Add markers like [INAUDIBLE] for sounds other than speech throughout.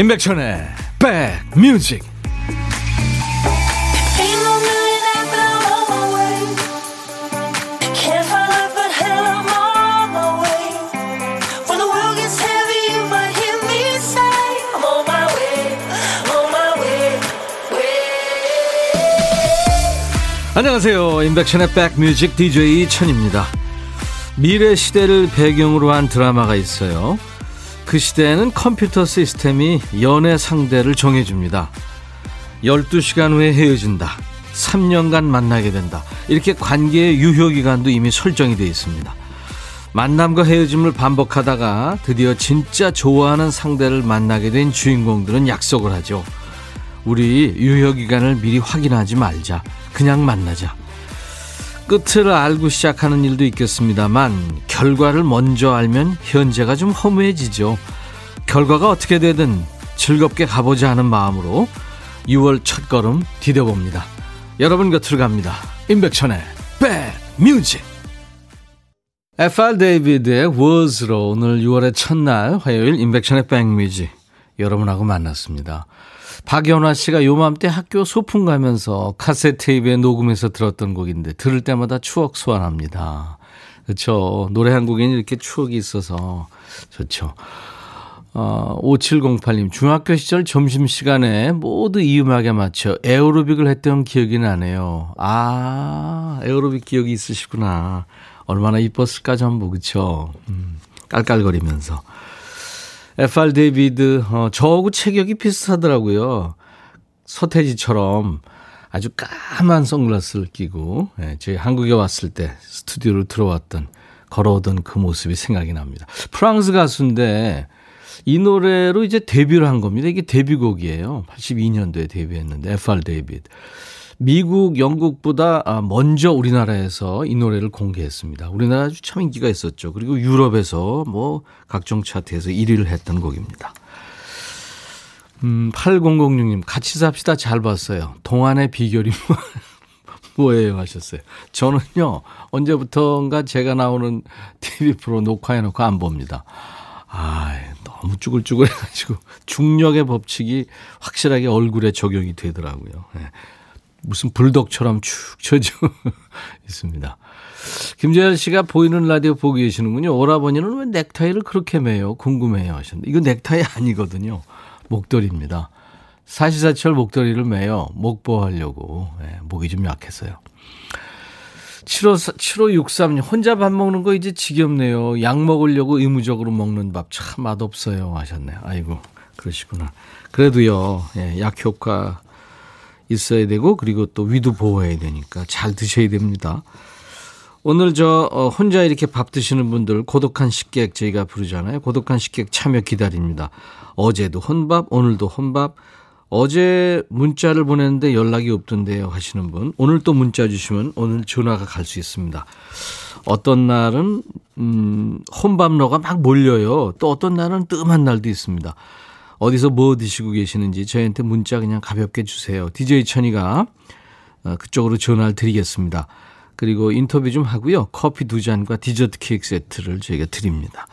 임백천의 백뮤직. 안녕하세요. 임백천의 백뮤직 DJ 천입니다. 미래 시대를 배경으로 한 드라마가 있어요 그 시대에는 컴퓨터 시스템이 연애 상대를 정해줍니다. 12시간 후에 헤어진다. 3년간 만나게 된다. 이렇게 관계의 유효기간도 이미 설정이 되어 있습니다. 만남과 헤어짐을 반복하다가 드디어 진짜 좋아하는 상대를 만나게 된 주인공들은 약속을 하죠. 우리 유효기간을 미리 확인하지 말자. 그냥 만나자. 끝을 알고 시작하는 일도 있겠습니다만 결과를 먼저 알면 현재가 좀 허무해지죠. 결과가 어떻게 되든 즐겁게 가보자 하는 마음으로 6월 첫 걸음 디뎌봅니다. 여러분 곁으로 갑니다. 임백천의 백뮤직 FR 데이비드의 워즈로 오늘 6월의 첫날 화요일 임백천의 백뮤직 여러분하고 만났습니다. 박연화 씨가 요맘때 학교 소풍 가면서 카세트 테이프에 녹음해서 들었던 곡인데 들을 때마다 추억 소환합니다. 그렇죠. 노래 한 곡에는 이렇게 추억이 있어서 좋죠. 어, 5708님, 중학교 시절 점심시간에 모두 이 음악에 맞춰 에어로빅을 했던 기억이 나네요. 아, 에어로빅 기억이 있으시구나. 얼마나 이뻤을까 전부, 그쵸? 음, 깔깔거리면서. FR 데이비드, 어, 저하고 체격이 비슷하더라고요. 서태지처럼 아주 까만 선글라스를 끼고, 예, 저희 한국에 왔을 때 스튜디오를 들어왔던, 걸어오던 그 모습이 생각이 납니다. 프랑스 가수인데, 이 노래로 이제 데뷔를 한 겁니다. 이게 데뷔곡이에요. 82년도에 데뷔했는데, FR 데이비드. 미국, 영국보다 아, 먼저 우리나라에서 이 노래를 공개했습니다. 우리나라 아주 참 인기가 있었죠. 그리고 유럽에서 뭐 각종 차트에서 1위를 했던 곡입니다. 음, 8006님, 같이 삽시다 잘 봤어요. 동안의 비결이 뭐, [LAUGHS] 뭐예요? 하셨어요. 저는요, 언제부턴가 제가 나오는 TV 프로 녹화해놓고 안 봅니다. 아, 너무 쭈글쭈글 해가지고 중력의 법칙이 확실하게 얼굴에 적용이 되더라고요. 네. 무슨 불독처럼 축 쳐져 [LAUGHS] 있습니다. 김재열 씨가 보이는 라디오 보고 계시는군요. 오라버니는 왜 넥타이를 그렇게 매요? 궁금해요 하셨는데 이거 넥타이 아니거든요. 목도리입니다. 사시사철 목도리를 매요. 목 보호하려고. 네, 목이 좀 약해서요. 75, 7563님, 혼자 밥 먹는 거 이제 지겹네요. 약 먹으려고 의무적으로 먹는 밥 참 맛없어요. 하셨네요. 아이고, 그러시구나. 그래도요, 예, 약 효과 있어야 되고 그리고 또 위도 보호해야 되니까 잘 드셔야 됩니다. 오늘 저 어, 혼자 이렇게 밥 드시는 분들 고독한 식객 저희가 부르잖아요. 고독한 식객 참여 기다립니다. 어제도 혼밥, 오늘도 혼밥. 어제 문자를 보냈는데 연락이 없던데요 하시는 분 오늘 또 문자 주시면 오늘 전화가 갈 수 있습니다. 어떤 날은 음, 혼밥러가 막 몰려요. 또 어떤 날은 뜸한 날도 있습니다. 어디서 뭐 드시고 계시는지 저희한테 문자 그냥 가볍게 주세요. DJ 천이가 어, 그쪽으로 전화를 드리겠습니다. 그리고 인터뷰 좀 하고요. 커피 두 잔과 디저트 케이크 세트를 저희가 드립니다.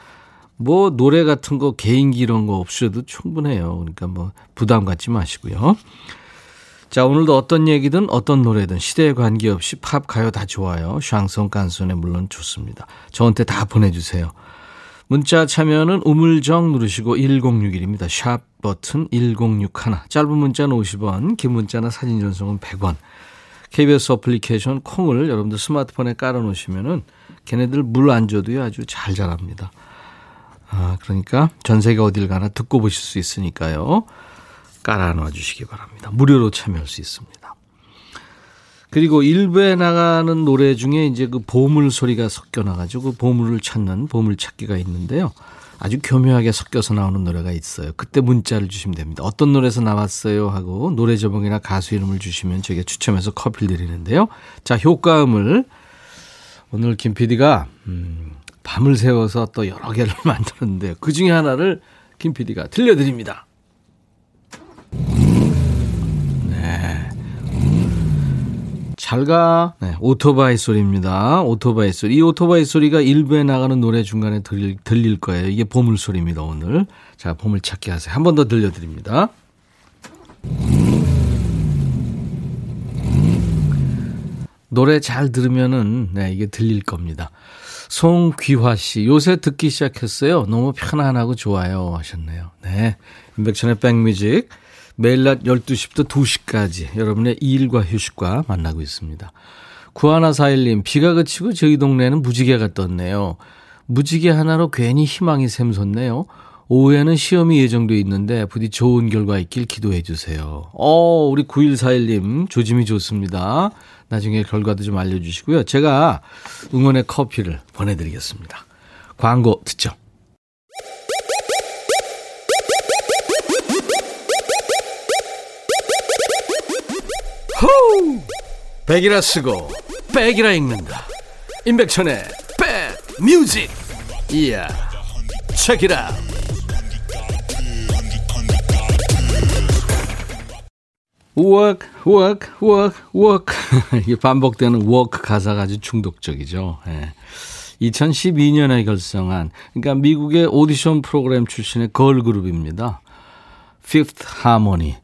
뭐 노래 같은 거 개인기 이런 거 없어도 충분해요. 그러니까 뭐 부담 갖지 마시고요. 자, 오늘도 어떤 얘기든 어떤 노래든 시대에 관계없이 팝, 가요 다 좋아요. 샹송, 깐손에 물론 좋습니다. 저한테 다 보내주세요. 문자 참여는 우물정 누르시고 1061입니다. 샵 버튼 1061. 짧은 문자는 50원, 긴 문자나 사진 전송은 100원. KBS 어플리케이션 콩을 여러분들 스마트폰에 깔아놓으시면은 걔네들 물 안 줘도요 아주 잘 자랍니다. 아, 그러니까 전 세계 어딜 가나 듣고 보실 수 있으니까요. 깔아놔 주시기 바랍니다. 무료로 참여할 수 있습니다. 그리고 일부에 나가는 노래 중에 이제 그 보물 소리가 섞여 나가지고 그 보물을 찾는 보물 찾기가 있는데요. 아주 교묘하게 섞여서 나오는 노래가 있어요. 그때 문자를 주시면 됩니다. 어떤 노래에서 나왔어요 하고 노래 제목이나 가수 이름을 주시면 저희가 추첨해서 커피를 드리는데요. 자, 효과음을 오늘 김 PD가 음, 밤을 새워서 또 여러 개를 [LAUGHS] 만들었는데 그 중에 하나를 김 PD가 들려드립니다. 잘 가. 네, 오토바이 소리입니다. 오토바이 소리. 이 오토바이 소리가 일부에 나가는 노래 중간에 들릴, 들릴 거예요. 이게 보물 소리입니다, 오늘. 자, 보물 찾기 하세요. 한 번 더 들려드립니다. 노래 잘 들으면은, 네, 이게 들릴 겁니다. 송귀화 씨, 요새 듣기 시작했어요. 너무 편안하고 좋아요. 하셨네요. 네. 인백천의 백뮤직. 매일 낮 12시부터 2시까지 여러분의 일과 휴식과 만나고 있습니다. 구하나사일님, 비가 그치고 저희 동네는 무지개가 떴네요. 무지개 하나로 괜히 희망이 샘솟네요. 오후에는 시험이 예정돼 있는데 부디 좋은 결과 있길 기도해 주세요. 어, 우리 9141님 조짐이 좋습니다. 나중에 결과도 좀 알려주시고요. 제가 응원의 커피를 보내드리겠습니다. 광고 듣죠. 호우! 백이라 쓰고 백이라 읽는다. 임백천의 백 뮤직. 이야. 책이라. work, work, work, work. 이게 반복되는 work 가사가 아주 중독적이죠. 예. 2012년에 결성한, 그러니까 미국의 오디션 프로그램 출신의 걸그룹입니다. Fifth Harmony.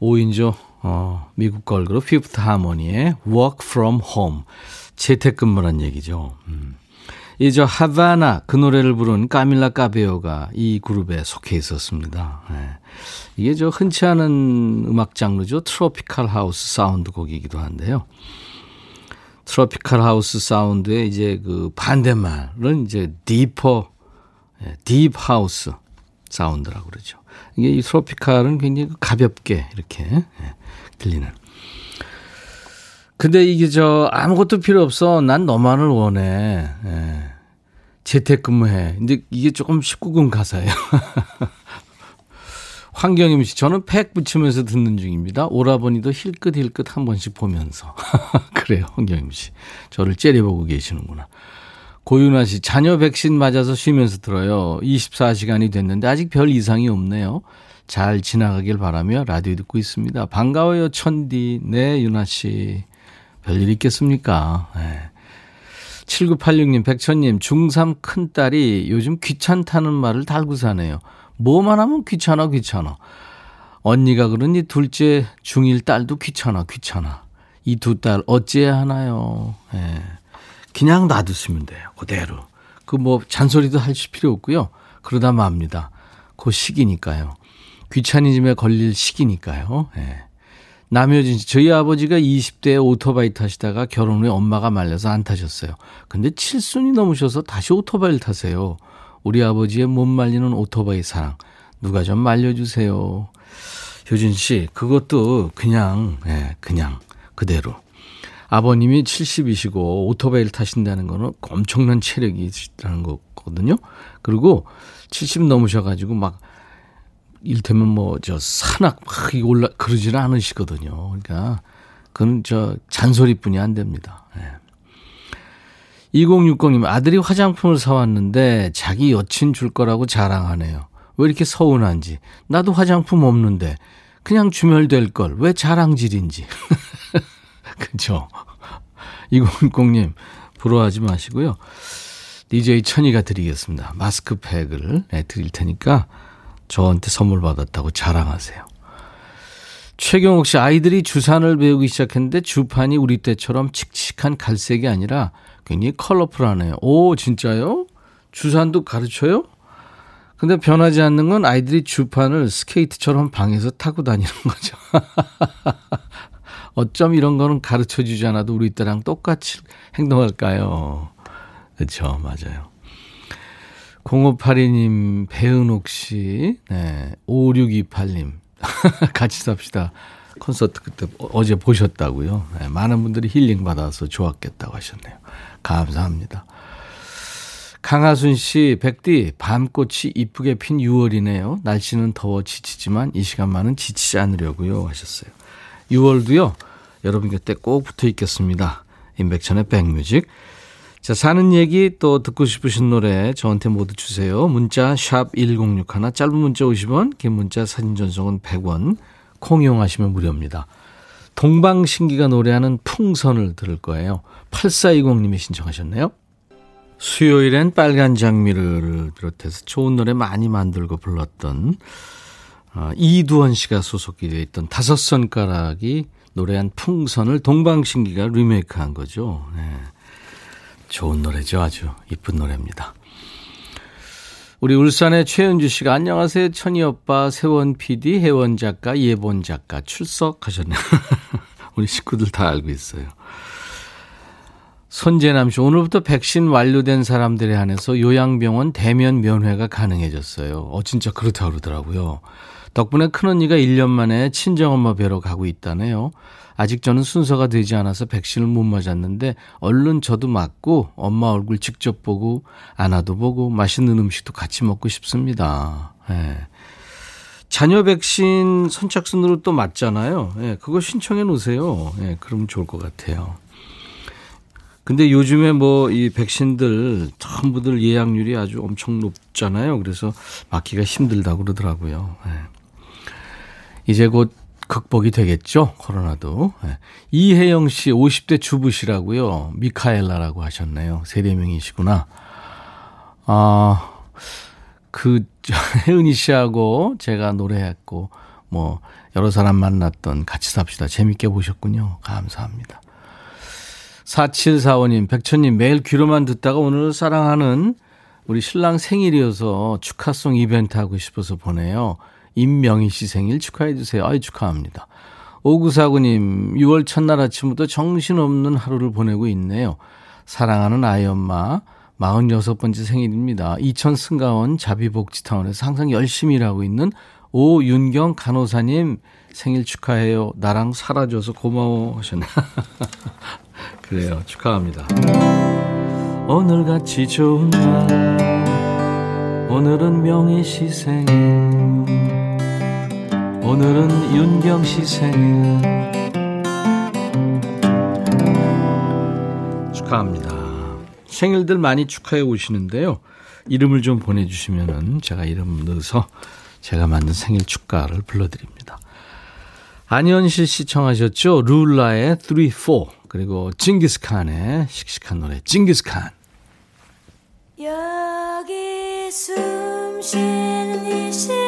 5인조 어, 미국 걸그룹 피프트 하모니의 Work From Home. 재택근무란 얘기죠. 음. 이저 하바나 그 노래를 부른 까밀라 까베오가 이 그룹에 속해 있었습니다. 네. 이게 저 흔치 않은 음악 장르죠. tropical house 사운드 곡이기도 한데요. tropical house 사운드의 이제 그 반대말은 이제 deeper, deep house 사운드라고 그러죠. 이게 이 트로피칼은 굉장히 가볍게 이렇게 예, 들리는. 근데 이게 저 아무것도 필요 없어. 난 너만을 원해. 예. 재택근무해. 근데 이게 조금 19금 가사예요. [LAUGHS] 황경임 씨, 저는 팩 붙이면서 듣는 중입니다. 오라버니도 힐끗 힐끗 한 번씩 보면서. [LAUGHS] 그래요, 황경임 씨. 저를 째려보고 계시는구나. 고윤아 씨, 자녀 백신 맞아서 쉬면서 들어요. 24시간이 됐는데 아직 별 이상이 없네요. 잘 지나가길 바라며 라디오 듣고 있습니다. 반가워요, 천디. 네, 윤아 씨. 별일 있겠습니까? 네. 7986님, 백천님, 중3 큰딸이 요즘 귀찮다는 말을 달고 사네요. 뭐만 하면 귀찮아, 귀찮아. 언니가 그러니 둘째 중1 딸도 귀찮아, 귀찮아. 이 두 딸 어찌해야 하나요? 예. 네. 그냥 놔두시면 돼요. 그대로. 그 뭐 잔소리도 하실 필요 없고요. 그러다 맙니다. 그 시기니까요. 귀차니즘에 걸릴 시기니까요. 예. 남효진 씨, 저희 아버지가 20대에 오토바이 타시다가 결혼 후에 엄마가 말려서 안 타셨어요. 근데 칠순이 넘으셔서 다시 오토바이를 타세요. 우리 아버지의 못 말리는 오토바이 사랑. 누가 좀 말려주세요. 효진 씨, 그것도 그냥, 예, 그냥 그대로. 아버님이 70이시고 오토바이를 타신다는 거는 엄청난 체력이 있다는 거거든요. 그리고 70 넘으셔가지고 막 일테면 뭐 저 산악 막 올라 그러지는 않으시거든요. 그러니까 그건 저 잔소리뿐이 안 됩니다. 네. 2060님 아들이 화장품을 사왔는데 자기 여친 줄 거라고 자랑하네요. 왜 이렇게 서운한지. 나도 화장품 없는데 그냥 주면 될 걸. 왜 자랑질인지. [LAUGHS] [LAUGHS] 그죠? 2060님 부러워하지 마시고요. DJ 천이가 드리겠습니다. 마스크팩을 네, 드릴 테니까 저한테 선물 받았다고 자랑하세요. 최경옥 씨, 아이들이 주산을 배우기 시작했는데 주판이 우리 때처럼 칙칙한 갈색이 아니라 굉장히 컬러풀하네요. 오, 진짜요? 주산도 가르쳐요? 근데 변하지 않는 건 아이들이 주판을 스케이트처럼 방에서 타고 다니는 거죠. [LAUGHS] 어쩜 이런 거는 가르쳐 주지 않아도 우리 때랑 똑같이 행동할까요? 그렇죠. 맞아요. 0582님, 배은옥 씨, 네, 5628님, [LAUGHS] 같이 삽시다. 콘서트 그때 어제 보셨다고요. 네, 많은 분들이 힐링 받아서 좋았겠다고 하셨네요. 감사합니다. 강하순 씨, 백디, 밤꽃이 이쁘게 핀 6월이네요. 날씨는 더워 지치지만 이 시간만은 지치지 않으려고요. 하셨어요. 6월도요, 여러분 곁에 꼭 붙어 있겠습니다. 임백천의 백뮤직. 자, 사는 얘기 또 듣고 싶으신 노래 저한테 모두 주세요. 문자 1061, 짧은 문자 50원, 긴 문자 사진 전송은 100원, 콩 이용하시면 무료입니다. 동방신기가 노래하는 풍선을 들을 거예요. 8420님이 신청하셨네요. 수요일엔 빨간 장미를 비롯해서 좋은 노래 많이 만들고 불렀던 어, 이두원 씨가 소속이 되어 있던 다섯 손가락이 노래한 풍선을 동방신기가 리메이크한 거죠. 네. 좋은 노래죠. 아주 이쁜 노래입니다. 우리 울산의 최은주 씨가 안녕하세요. 천희 오빠, 세원 PD, 혜원 작가, 예본 작가 출석하셨네요. [LAUGHS] 우리 식구들 다 알고 있어요. 손재남 씨, 오늘부터 백신 완료된 사람들에 한해서 요양병원 대면 면회가 가능해졌어요. 어, 진짜 그렇다고 그러더라고요. 덕분에 큰언니가 1년 만에 친정엄마 뵈러 가고 있다네요. 아직 저는 순서가 되지 않아서 백신을 못 맞았는데 얼른 저도 맞고 엄마 얼굴 직접 보고 안아도 보고 맛있는 음식도 같이 먹고 싶습니다. 예. 자녀 백신 선착순으로 또 맞잖아요. 예, 그거 신청해 놓으세요. 예, 그러면 좋을 것 같아요. 근데 요즘에 뭐 이 백신들 전부들 예약률이 아주 엄청 높잖아요. 그래서 맞기가 힘들다고 그러더라고요. 예. 이제 곧 극복이 되겠죠. 코로나도. 네. 이혜영 씨 50대 주부시라고요. 미카엘라라고 하셨네요. 세대 명이시구나. 아, 그 [LAUGHS] 혜은이 씨하고 제가 노래했고 뭐 여러 사람 만났던 같이 삽시다. 재밌게 보셨군요. 감사합니다. 4745님, 백천님 매일 귀로만 듣다가 오늘 사랑하는 우리 신랑 생일이어서 축하송 이벤트 하고 싶어서 보내요. 임명희 씨 생일 축하해 주세요. 아이 축하합니다. 5949님, 6월 첫날 아침부터 정신없는 하루를 보내고 있네요. 사랑하는 아이 엄마, 46번째 생일입니다. 이천 승가원 자비복지타운에서 항상 열심히 일하고 있는 오윤경 간호사님 생일 축하해요. 나랑 살아줘서 고마워 하셨네. [LAUGHS] 그래요. 축하합니다. 오늘같이 좋은 날 오늘은 명희 씨 생일 오늘은 윤경 씨 생일 축하합니다. 생일들 많이 축하해 오시는데요. 이름을 좀 보내주시면은 제가 이름 넣어서 제가 만든 생일 축가를 불러드립니다. 안현실 씨 청하셨죠? 룰라의 3, 4 그리고 징기스칸의 씩씩한 노래 징기스칸 여기 숨 쉬는 이 시간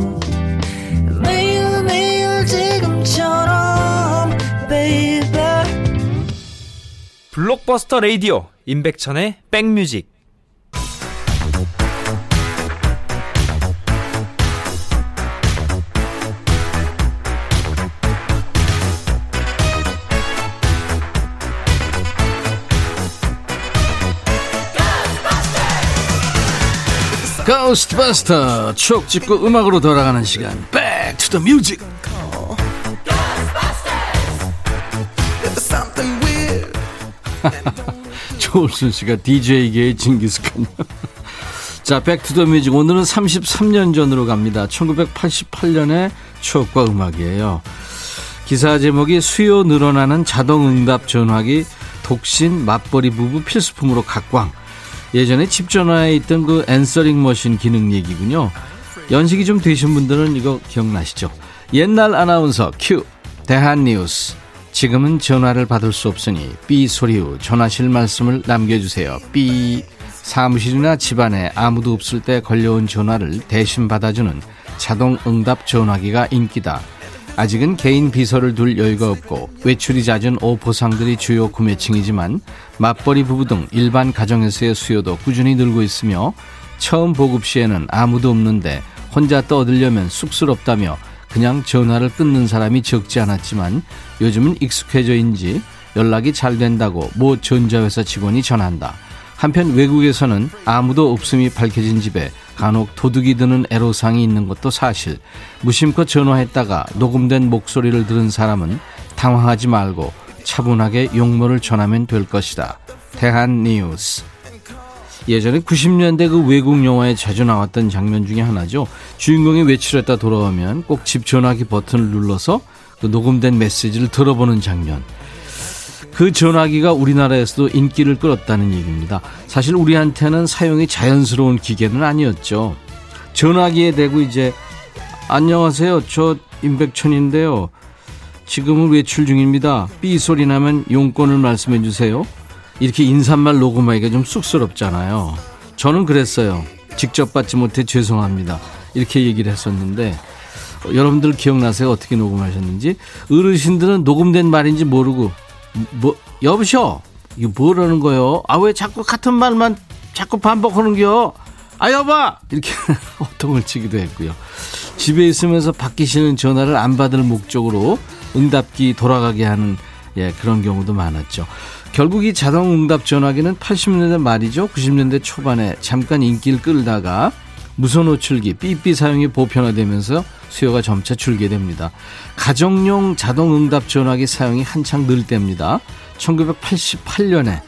지금처럼 baby. 블록버스터 레이디오 임백천의 백뮤직. 고스트버스터 추억 찍고 음악으로 돌아가는 시간. Back to the Music [LAUGHS] 조울순 씨가 DJ계의 징기스칸. [LAUGHS] 자, Back to the Music. 오늘은 33년 전으로 갑니다. 1988년의 추억과 음악이에요. 기사 제목이 수요 늘어나는 자동 응답 전화기 독신 맞벌이 부부 필수품으로 각광. 예전에 집 전화에 있던 그 answering machine 기능 얘기군요. 연식이 좀 되신 분들은 이거 기억나시죠? 옛날 아나운서 큐 대한 뉴스 지금은 전화를 받을 수 없으니 삐 소리 후 전하실 말씀을 남겨주세요. 삐 사무실이나 집안에 아무도 없을 때 걸려온 전화를 대신 받아주는 자동 응답 전화기가 인기다. 아직은 개인 비서를 둘 여유가 없고 외출이 잦은 오퍼상들이 주요 구매층이지만 맞벌이 부부 등 일반 가정에서의 수요도 꾸준히 늘고 있으며 처음 보급 시에는 아무도 없는데 혼자 떠들려면 쑥스럽다며 그냥 전화를 끊는 사람이 적지 않았지만 요즘은 익숙해져인지 연락이 잘 된다고 모 전자회사 직원이 전한다. 한편 외국에서는 아무도 없음이 밝혀진 집에 간혹 도둑이 드는 애로사항이 있는 것도 사실. 무심코 전화했다가 녹음된 목소리를 들은 사람은 당황하지 말고 차분하게 용모를 전하면 될 것이다. 대한 뉴스. 예전에 90년대 그 외국 영화에 자주 나왔던 장면 중에 하나죠. 주인공이 외출했다 돌아오면 꼭 집 전화기 버튼을 눌러서 그 녹음된 메시지를 들어보는 장면. 그 전화기가 우리나라에서도 인기를 끌었다는 얘기입니다. 사실 우리한테는 사용이 자연스러운 기계는 아니었죠. 전화기에 대고 이제 안녕하세요. 저 임백천인데요. 지금은 외출 중입니다. 삐 소리 나면 용건을 말씀해 주세요. 이렇게 인사말 녹음하기가 좀 쑥스럽잖아요. 저는 그랬어요. 직접 받지 못해 죄송합니다. 이렇게 얘기를 했었는데 여러분들 기억나세요? 어떻게 녹음하셨는지? 어르신들은 녹음된 말인지 모르고 뭐 여보셔 이거 뭐라는 거요? 아 왜 자꾸 같은 말만 자꾸 반복하는겨? 아 여봐 이렇게 [LAUGHS] 호통을 치기도 했고요. 집에 있으면서 받기시는 전화를 안 받을 목적으로 응답기 돌아가게 하는 예, 그런 경우도 많았죠. 결국 이 자동 응답 전화기는 80년대 말이죠. 90년대 초반에 잠깐 인기를 끌다가 무선 호출기 삐삐 사용이 보편화되면서 수요가 점차 줄게 됩니다. 가정용 자동 응답 전화기 사용이 한창 늘 때입니다. 1988년에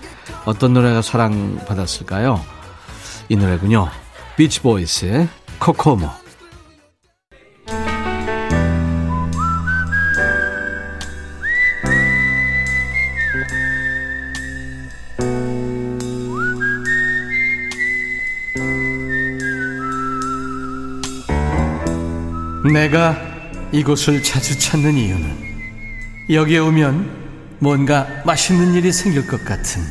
어떤 노래가 사랑받았을까요? 이 노래군요. 비치보이스의 코코모. 내가 이곳을 자주 찾는 이유는 여기에 오면 뭔가 맛있는 일이 생길 것 같은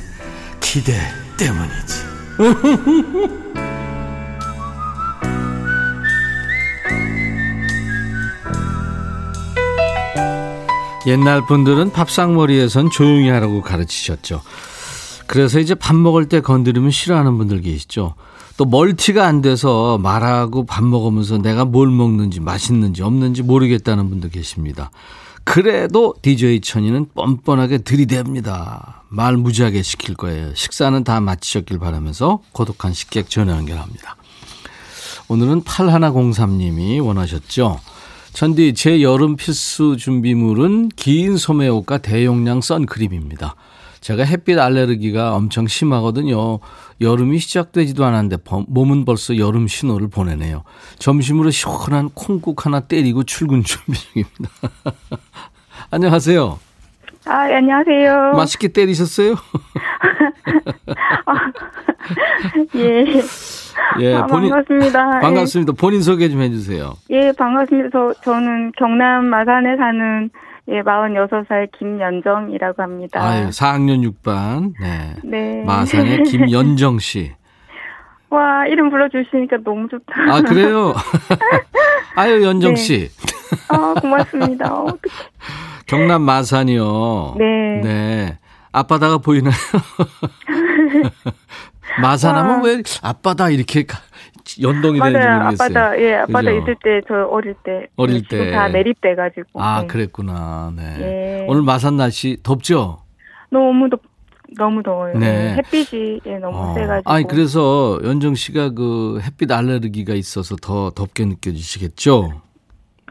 기대 때문이지. [LAUGHS] 옛날 분들은 밥상머리에선 조용히 하라고 가르치셨죠. 그래서 이제 밥 먹을 때 건드리면 싫어하는 분들 계시죠. 또 멀티가 안 돼서 말하고 밥 먹으면서 내가 뭘 먹는지 맛있는지 없는지 모르겠다는 분도 계십니다. 그래도 DJ 천이는 뻔뻔하게 들이댑니다. 말 무지하게 시킬 거예요. 식사는 다 마치셨길 바라면서 고독한 식객 전화 연결합니다. 오늘은 8103님이 원하셨죠. 천디, 제 여름 필수 준비물은 긴 소매옷과 대용량 선크림입니다. 제가 햇빛 알레르기가 엄청 심하거든요. 여름이 시작되지도 않았는데 몸은 벌써 여름 신호를 보내네요. 점심으로 시원한 콩국 하나 때리고 출근 준비 중입니다. [LAUGHS] 안녕하세요. 아, 예, 안녕하세요. 맛있게 때리셨어요? 아, [LAUGHS] 예. 예, 아, 본인, 반갑습니다. 반갑습니다. 예. 본인 소개 좀 해주세요. 예, 반갑습니다. 저, 저는 경남 마산에 사는 예, 46살 김연정이라고 합니다. 아유, 4학년 6반. 네. 네. 마산의 [LAUGHS] 김연정 씨. 와, 이름 불러주시니까 너무 좋다. 아, 그래요? [LAUGHS] 아유, 연정 씨. 네. 아, 고맙습니다. [LAUGHS] 경남 마산이요. 네. 네. 앞바다가 보이나요? 마산 하면 왜 앞바다 이렇게 연동이 맞아요. 되는지 모르겠어요. 아빠다, 예, 아빠다 그죠? 있을 때, 저 어릴 때. 어릴 때. 다 매립돼 가지고. 아, 네. 그랬구나. 네. 예. 오늘 마산 날씨 덥죠? 너무 덥, 너무 더워요. 네. 햇빛이 예, 너무 어. 세가지고. 아니, 그래서 연정 씨가 그 햇빛 알레르기가 있어서 더 덥게 느껴지시겠죠?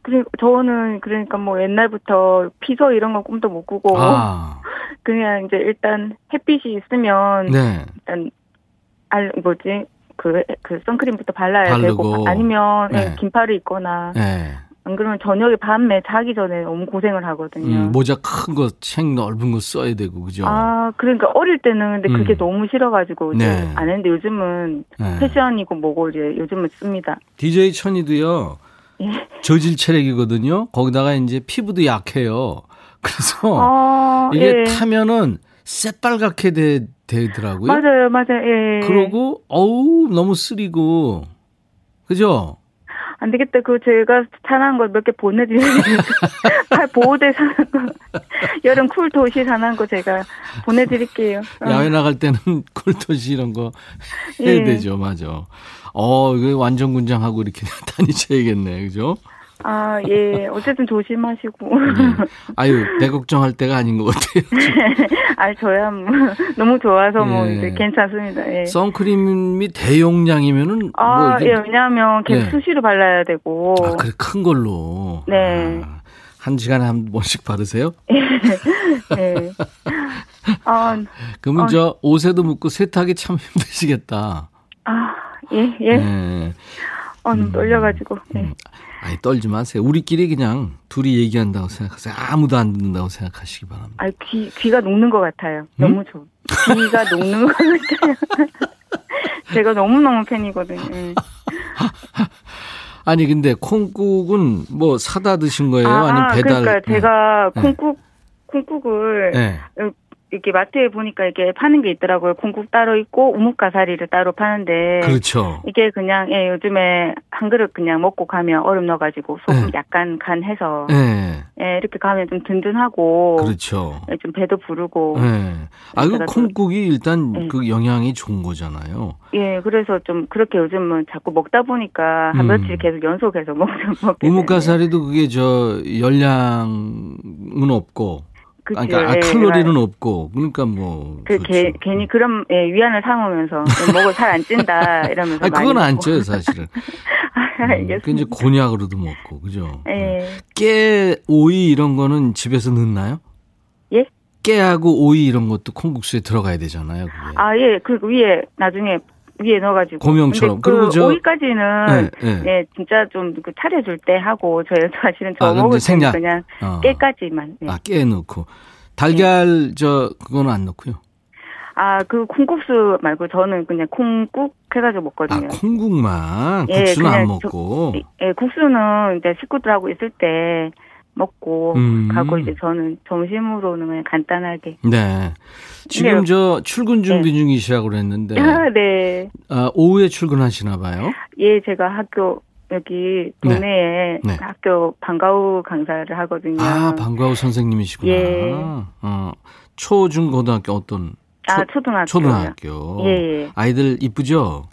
그래, 저는 그러니까 뭐 옛날부터 피서 이런 건 꿈도 못 꾸고. 아. [LAUGHS] 그냥 이제 일단 햇빛이 있으면. 네. 일단, 알, 뭐지, 그, 그 선크림부터 발라야 바르고. 되고 아니면 네. 네. 긴팔을 입거나 네. 안 그러면 저녁에 밤에 자기 전에 너무 고생을 하거든요. 음, 모자 큰 거, 책 넓은 거 써야 되고 그죠? 아 그러니까 어릴 때는 근데 그게 음. 너무 싫어가지고 이제 네. 안 했는데 요즘은 네. 패션이고 뭐고 이제 요즘은 씁니다. DJ 천이도요. 예. 저질 체력이거든요. 거기다가 이제 피부도 약해요. 그래서 아, 이게 예. 타면은 새빨갛게 돼, 되더라고요. 맞아요, 맞아요. 예. 그러고 어우 너무 쓰리고 그죠? 안 되겠다. 그 제가 사는 거몇개 보내드리니까 팔 [LAUGHS] 보호대 사는 거 여름 쿨토시 사는 거 제가 보내드릴게요. 어. 야외 나갈 때는 [LAUGHS] 쿨토시 이런 거 해야 예. 되죠, 맞아. 어, 이거 완전 군장하고 이렇게 [LAUGHS] 다니셔야겠네, 그죠? 아, 예. 어쨌든 조심하시고. 네. [LAUGHS] 아유, 배 걱정할 때가 아닌 것 같아요. 아, 저야 뭐, [LAUGHS] 너무 좋아서 뭐, 예. 이제 괜찮습니다. 예. 선크림이 대용량이면은. 아, 뭐 예, 왜냐하면 계속 예. 수시로 발라야 되고. 아, 그래, 큰 걸로. 네. 아, 한 시간에 한 번씩 바르세요? [LAUGHS] 네. 아, 그러면 아, 저 옷에도 묻고 세탁이 참 힘드시겠다. 아, 예, 예. 네. 어, 음, 떨려가지고. 네. 음. 아니 떨지 마세요. 우리끼리 그냥 둘이 얘기한다고 생각하세요. 아무도 안 듣는다고 생각하시기 바랍니다. 아, 귀 귀가 녹는 것 같아요. 음? 너무 좋. 귀가 녹는 것 같아요. [LAUGHS] 제가 너무 너무 팬이거든요. 네. [LAUGHS] 아니 근데 콩국은 뭐 사다 드신 거예요? 아, 니면 배달? 그러니까 제가 네. 콩국 콩국을 네. 이렇게 마트에 보니까 이게 파는 게 있더라고요. 공국 따로 있고 우뭇가사리를 따로 파는데. 그렇죠. 이게 그냥 예, 요즘에 한 그릇 그냥 먹고 가면 얼음 넣어가지고 소금 네. 약간 간 해서 네. 예, 이렇게 가면 좀 든든하고. 그렇죠. 예, 좀 배도 부르고. 네. 아, 그 콩국이 일단 예. 그 영양이 좋은 거잖아요. 예, 그래서 좀 그렇게 요즘은 자꾸 먹다 보니까 한 음. 며칠 계속 연속해서 먹, 먹게 우뭇가사리도 그게 저 열량은 없고 그치, 그러니까 아, 칼로리는 예, 없고 그러니까 뭐그 게, 괜히 그런 예, 위안을 삼으면서 먹을 살안 찐다 이러면서 아 그건 안 쪄요 사실은. 아, [LAUGHS] 알겠습니다. 음, 이제 곤약으로도 먹고 그죠. 예. 깨 오이 이런 거는 집에서 넣나요? 예? 깨하고 오이 이런 것도 콩국수에 들어가야 되잖아요. 그게. 아 예, 그 위에 나중에 위에 넣어가지고. 고명처럼. 그 저 오이까지는 네, 네. 네 진짜 좀 그 차려줄 때 하고 저희 사실은 저 아, 먹을 때 그냥 어. 깨까지만. 네. 아깨 넣고 달걀 네. 저 그거는 안 넣고요. 아, 그 콩국수 말고 저는 그냥 콩국 해가지고 먹거든요. 아, 콩국만? 예, 국수는 안 먹고? 저, 예, 국수는 이제 식구들하고 있을 때 먹고 음. 가고 이제 저는 점심으로는 그냥 간단하게. 네. 지금 네. 저 출근 준비 네. 중이시라고 그랬는데. [LAUGHS] 아, 네. 아, 오후에 출근하시나 봐요? 예, 제가 학교 여기 동네에 네. 네. 학교 방과후 강사를 하거든요. 아, 방과후 선생님이시구나. 예. 어, 초 중 고등학교 어떤 아, 초등학교. 초등학교. 예, 예. 아이들 이쁘죠?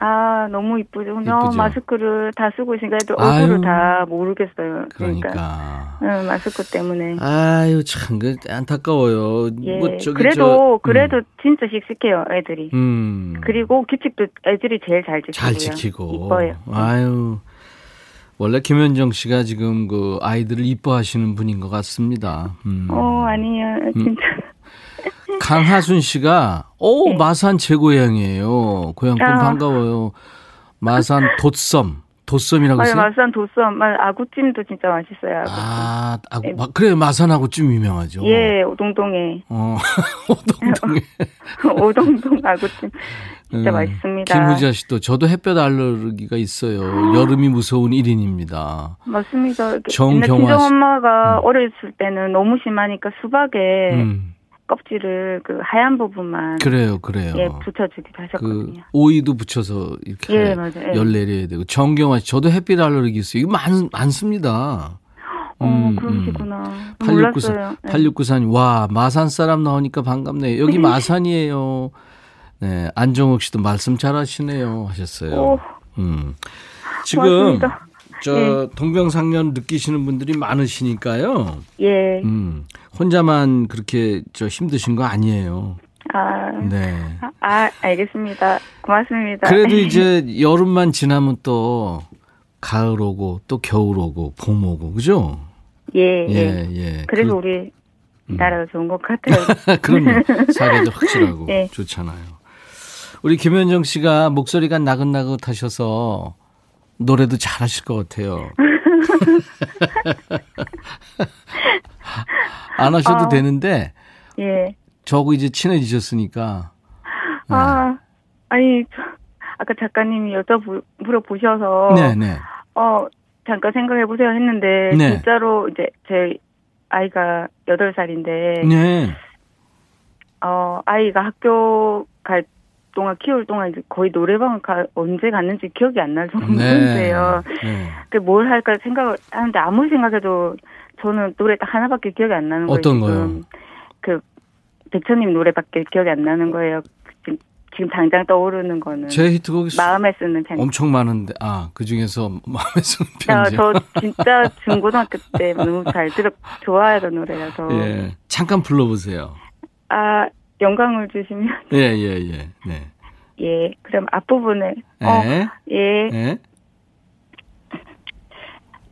아, 너무 이쁘죠. 그냥 마스크를 다 쓰고 있으니까 얼굴을 다 모르겠어요. 그러니까. 그러니까. 응, 마스크 때문에. 아유, 참, 그, 안타까워요. 예. 뭐, 저기, 그래도, 저, 그래도 음. 진짜 씩씩해요, 애들이. 음. 그리고 규칙도 애들이 제일 잘 지키고. 잘 지키고. 이뻐요. 아유. 원래 김현정 씨가 지금 그 아이들을 이뻐하시는 분인 것 같습니다. 음. 어, 아니에요. 음. 진짜. 음. 강하순 씨가 오 네. 마산 제 고향이에요. 고향 아. 반가워요. 마산 돛섬. 돛섬이라고 있어요? 마산 돛섬. 아구찜도 진짜 맛있어요. 아구찜. 아, 아구, 네. 그래 마산 아구찜 유명하죠. 예, 오동동에. 어, [LAUGHS] 오동동에. [LAUGHS] 오동동 아구찜. 진짜 음, 맛있습니다. 김우자 씨도 저도 햇볕 알러기가 있어요. 여름이 무서운 1인입니다. 맞습니다. 정경화 씨. 엄마가 음. 어렸을 때는 너무 심하니까 수박에 음. 껍질을 그 하얀 부분만 그래요, 그래요. 예, 붙여주기도 하셨거든요. 그 오이도 붙여서 이렇게 예, 맞아요. 열 내려야 되고 정경화 씨, 저도 햇빛 알러르기 있어요. 이거 많 많습니다. 어, 음, 그러시구나. 음. 8694, 8694님, 와, 마산 사람 나오니까 반갑네요. 여기 마산이에요. 네, 안정욱 씨도 말씀 잘 하시네요. 하셨어요. 오, 음. 지금, 고맙습니다. 저 예. 동병상련 느끼시는 분들이 많으시니까요. 예. 음, 혼자만 그렇게 저 힘드신 거 아니에요. 아, 네. 아, 알겠습니다. 고맙습니다. 그래도 [LAUGHS] 이제 여름만 지나면 또 가을 오고 또 겨울 오고 봄 오고 그죠? 예, 예, 예. 예. 그래서 그, 우리 음. 나라가 좋은 것 같아요. [LAUGHS] 그럼요. [LAUGHS] 사회도 확실하고 예. 좋잖아요. 우리 김현정 씨가 목소리가 나긋나긋하셔서 노래도 잘하실 것 같아요. [LAUGHS] 안 하셔도 어, 되는데. 예. 저하고 이제 친해지셨으니까. 네. 아, 아니, 저, 아까 작가님이 여쭤 물어보셔서. 네네. 네. 어, 잠깐 생각해보세요 했는데. 네. 진짜로 이제 제 아이가 8살인데. 네. 어, 아이가 학교 갈 동안 키울 동안 이제 거의 노래방 가, 언제 갔는지 기억이 안 날 정도인데요. 네. 네. 그뭘 할까 생각을 하는데 아무리 생각해도 저는 노래 딱 하나밖에 기억이 안 나는 거예요. 어떤 거요? 그 백천님 노래밖에 기억이 안 나는 거예요. 지금, 지금 당장 떠오르는 거는 제 히트곡이 마음에 쓰는 편지 엄청 많은데 아그 중에서 [LAUGHS] 마음에 쓰는 편지. 저 진짜 중고등학교 때 너무 잘 들어 좋아하던 노래라서. 예 잠깐 불러보세요. 아 영광을 주시면. [LAUGHS] 예 예, 예, 네. 예 그럼 앞부분에 예. 어, 예. 예.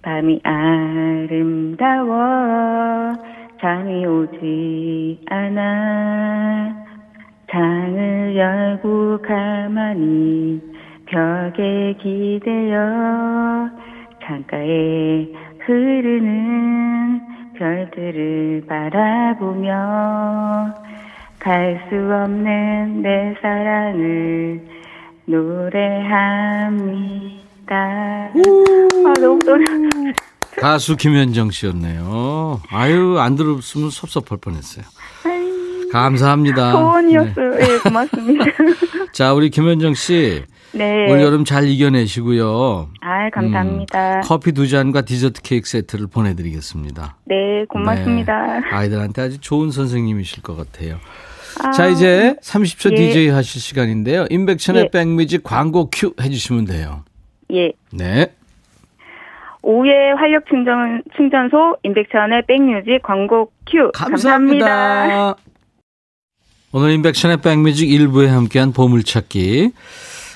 밤이 아름다워 잠이 오지 않아 창을 열고 가만히 벽에 기대어 창가에 흐르는 별들을 바라보며 갈 수 없는 내 사랑을 노래합니다. 아, 너무 떨려. 가수 김현정 씨였네요. 아유, 안 들었으면 섭섭할 뻔했어요. 감사합니다. 소원이었어요. 네. 네, 고맙습니다. [LAUGHS] 자, 우리 김현정 씨. 네. 올 여름 잘 이겨내시고요. 아, 감사합니다. 음, 커피 두 잔과 디저트 케이크 세트를 보내드리겠습니다. 네, 고맙습니다. 네, 아이들한테 아주 좋은 선생님이실 것 같아요. 아, 자, 이제 30초 예. DJ 하실 시간인데요. 임백천의 예. 백뮤직 광고 큐 해주시면 돼요. 예. 네. 오후에 활력 충전, 충전소 임백천의 백뮤직 광고 큐. 감사합니다. 감사합니다. 오늘 임백천의 백뮤직 1부에 함께한 보물찾기.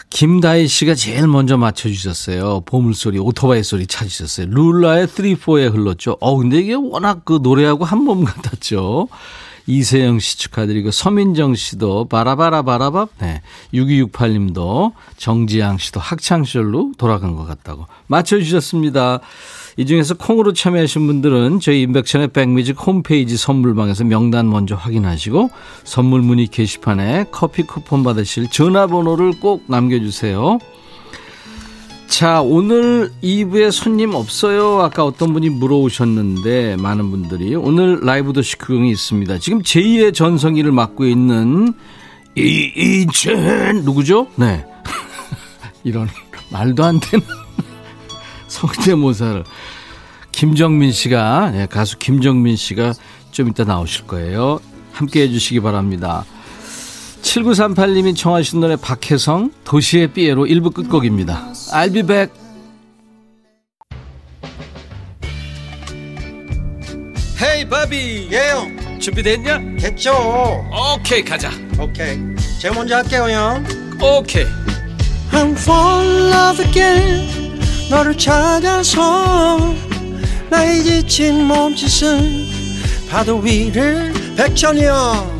김다희 씨가 제일 먼저 맞춰주셨어요. 보물소리, 오토바이 소리 찾으셨어요. 룰라의 3, 4에 흘렀죠. 어, 근데 이게 워낙 그 노래하고 한 몸 같았죠. 이세영 씨 축하드리고 서민정 씨도 바라바라 바라밥 네. 6268님도 정지양 씨도 학창시절로 돌아간 것 같다고 맞춰주셨습니다. 이 중에서 콩으로 참여하신 분들은 저희 인백천의 백뮤직 홈페이지 선물방에서 명단 먼저 확인하시고 선물 문의 게시판에 커피 쿠폰 받으실 전화번호를 꼭 남겨주세요. 자, 오늘 2부에 손님 없어요. 아까 어떤 분이 물어오셨는데, 많은 분들이. 오늘 라이브 도시 구경이 있습니다. 지금 제2의 전성기를 맡고 있는 이인첸, 누구죠? 네. [LAUGHS] 이런, 말도 안 되는 [LAUGHS] 성대모사를. 김정민 씨가, 네, 가수 김정민 씨가 좀 이따 나오실 거예요. 함께 해주시기 바랍니다. 7938님이 청하신 노래 박혜성 도시의 삐에로 1부 끝곡입니다. I'll be back. 헤이 바비 예영. 준비됐냐? 됐죠. 오케이 가자. 오케이. 제가 먼저 할게요 형. 오케이. I'm fall in love again. 너를 찾아서 나의 지친 몸짓은 파도 위를 백천이 형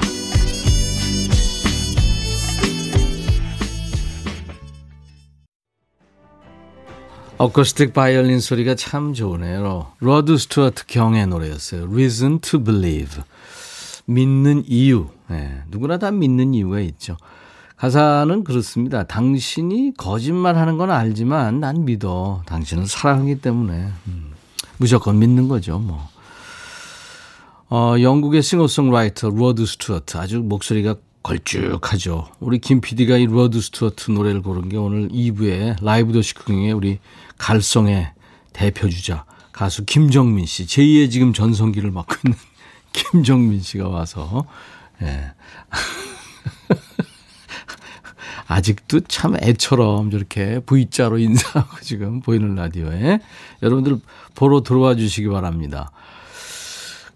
어쿠스틱 바이올린 소리가 참 좋으네요. 로드 스튜어트 경의 노래였어요. Reason to Believe. 믿는 이유. 네, 누구나 다 믿는 이유가 있죠. 가사는 그렇습니다. 당신이 거짓말 하는 건 알지만 난 믿어. 당신은 사랑하기 때문에. 음, 무조건 믿는 거죠, 뭐. 어, 영국의 싱어송라이터 로드 스튜어트. 아주 목소리가 걸쭉하죠. 우리 김 PD가 이 로드 스튜어트 노래를 고른 게 오늘 2부에 라이브 도시극에 우리 갈성의 대표주자 가수 김정민 씨, 제2의 지금 전성기를 맞고 있는 [LAUGHS] 김정민 씨가 와서 예. [LAUGHS] 아직도 참 애처럼 저렇게 V자로 인사하고 지금 보이는 라디오에 여러분들 보러 들어와 주시기 바랍니다.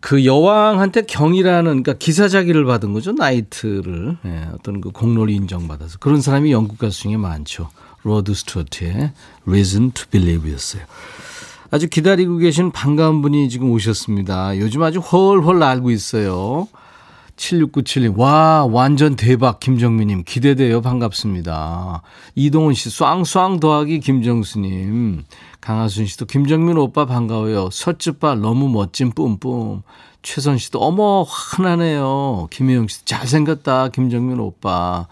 그 여왕한테 경이라는 그러니까 기사 작위를 받은 거죠 나이트를 예, 어떤 그 공로를 인정받아서 그런 사람이 영국 가수 중에 많죠. 로드 스튜어트의 Reason to Believe였어요. 아주 기다리고 계신 반가운 분이 지금 오셨습니다. 요즘 아주 훨훨 날고 있어요. 7697님, 와, 완전 대박, 김정민님. 기대돼요. 반갑습니다. 이동훈 씨, 쌍쌍 더하기 김정수님. 강하순 씨도 김정민 오빠 반가워요. 서츠발 너무 멋진 뿜뿜. 최선 씨도 어머, 환하네요. 김혜영 씨도 잘생겼다, 김정민 오빠.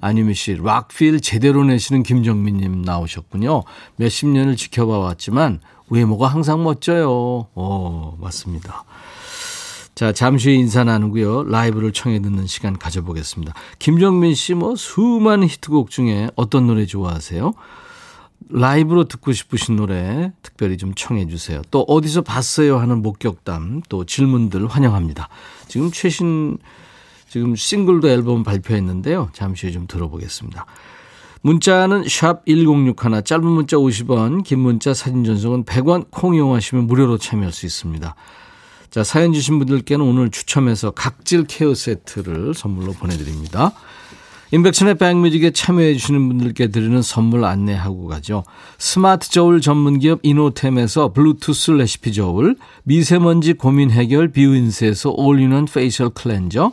아니미 씨, 락필 제대로 내시는 김정민님 나오셨군요. 몇십 년을 지켜봐 왔지만 외모가 항상 멋져요. 오, 맞습니다. 자, 잠시 인사 나누고요. 라이브를 청해 듣는 시간 가져보겠습니다. 김정민 씨 뭐 수많은 히트곡 중에 어떤 노래 좋아하세요? 라이브로 듣고 싶으신 노래 특별히 좀 청해 주세요. 또 어디서 봤어요 하는 목격담 또 질문들 환영합니다. 지금 최신 지금 싱글도 앨범 발표했는데요. 잠시 후에 좀 들어보겠습니다. 문자는 샵 1061, 짧은 문자 50원, 긴 문자 사진 전송은 100원, 콩 이용하시면 무료로 참여할 수 있습니다. 자, 사연 주신 분들께는 오늘 추첨해서 각질 care 세트를 선물로 보내드립니다. 임백천의 백뮤직에 참여해 주시는 분들께 드리는 선물 안내하고 가죠. 스마트 저울 전문기업 이노템에서 블루투스 레시피 저울, 미세먼지 고민 해결 비윈스에서 all-in-one facial cleanser,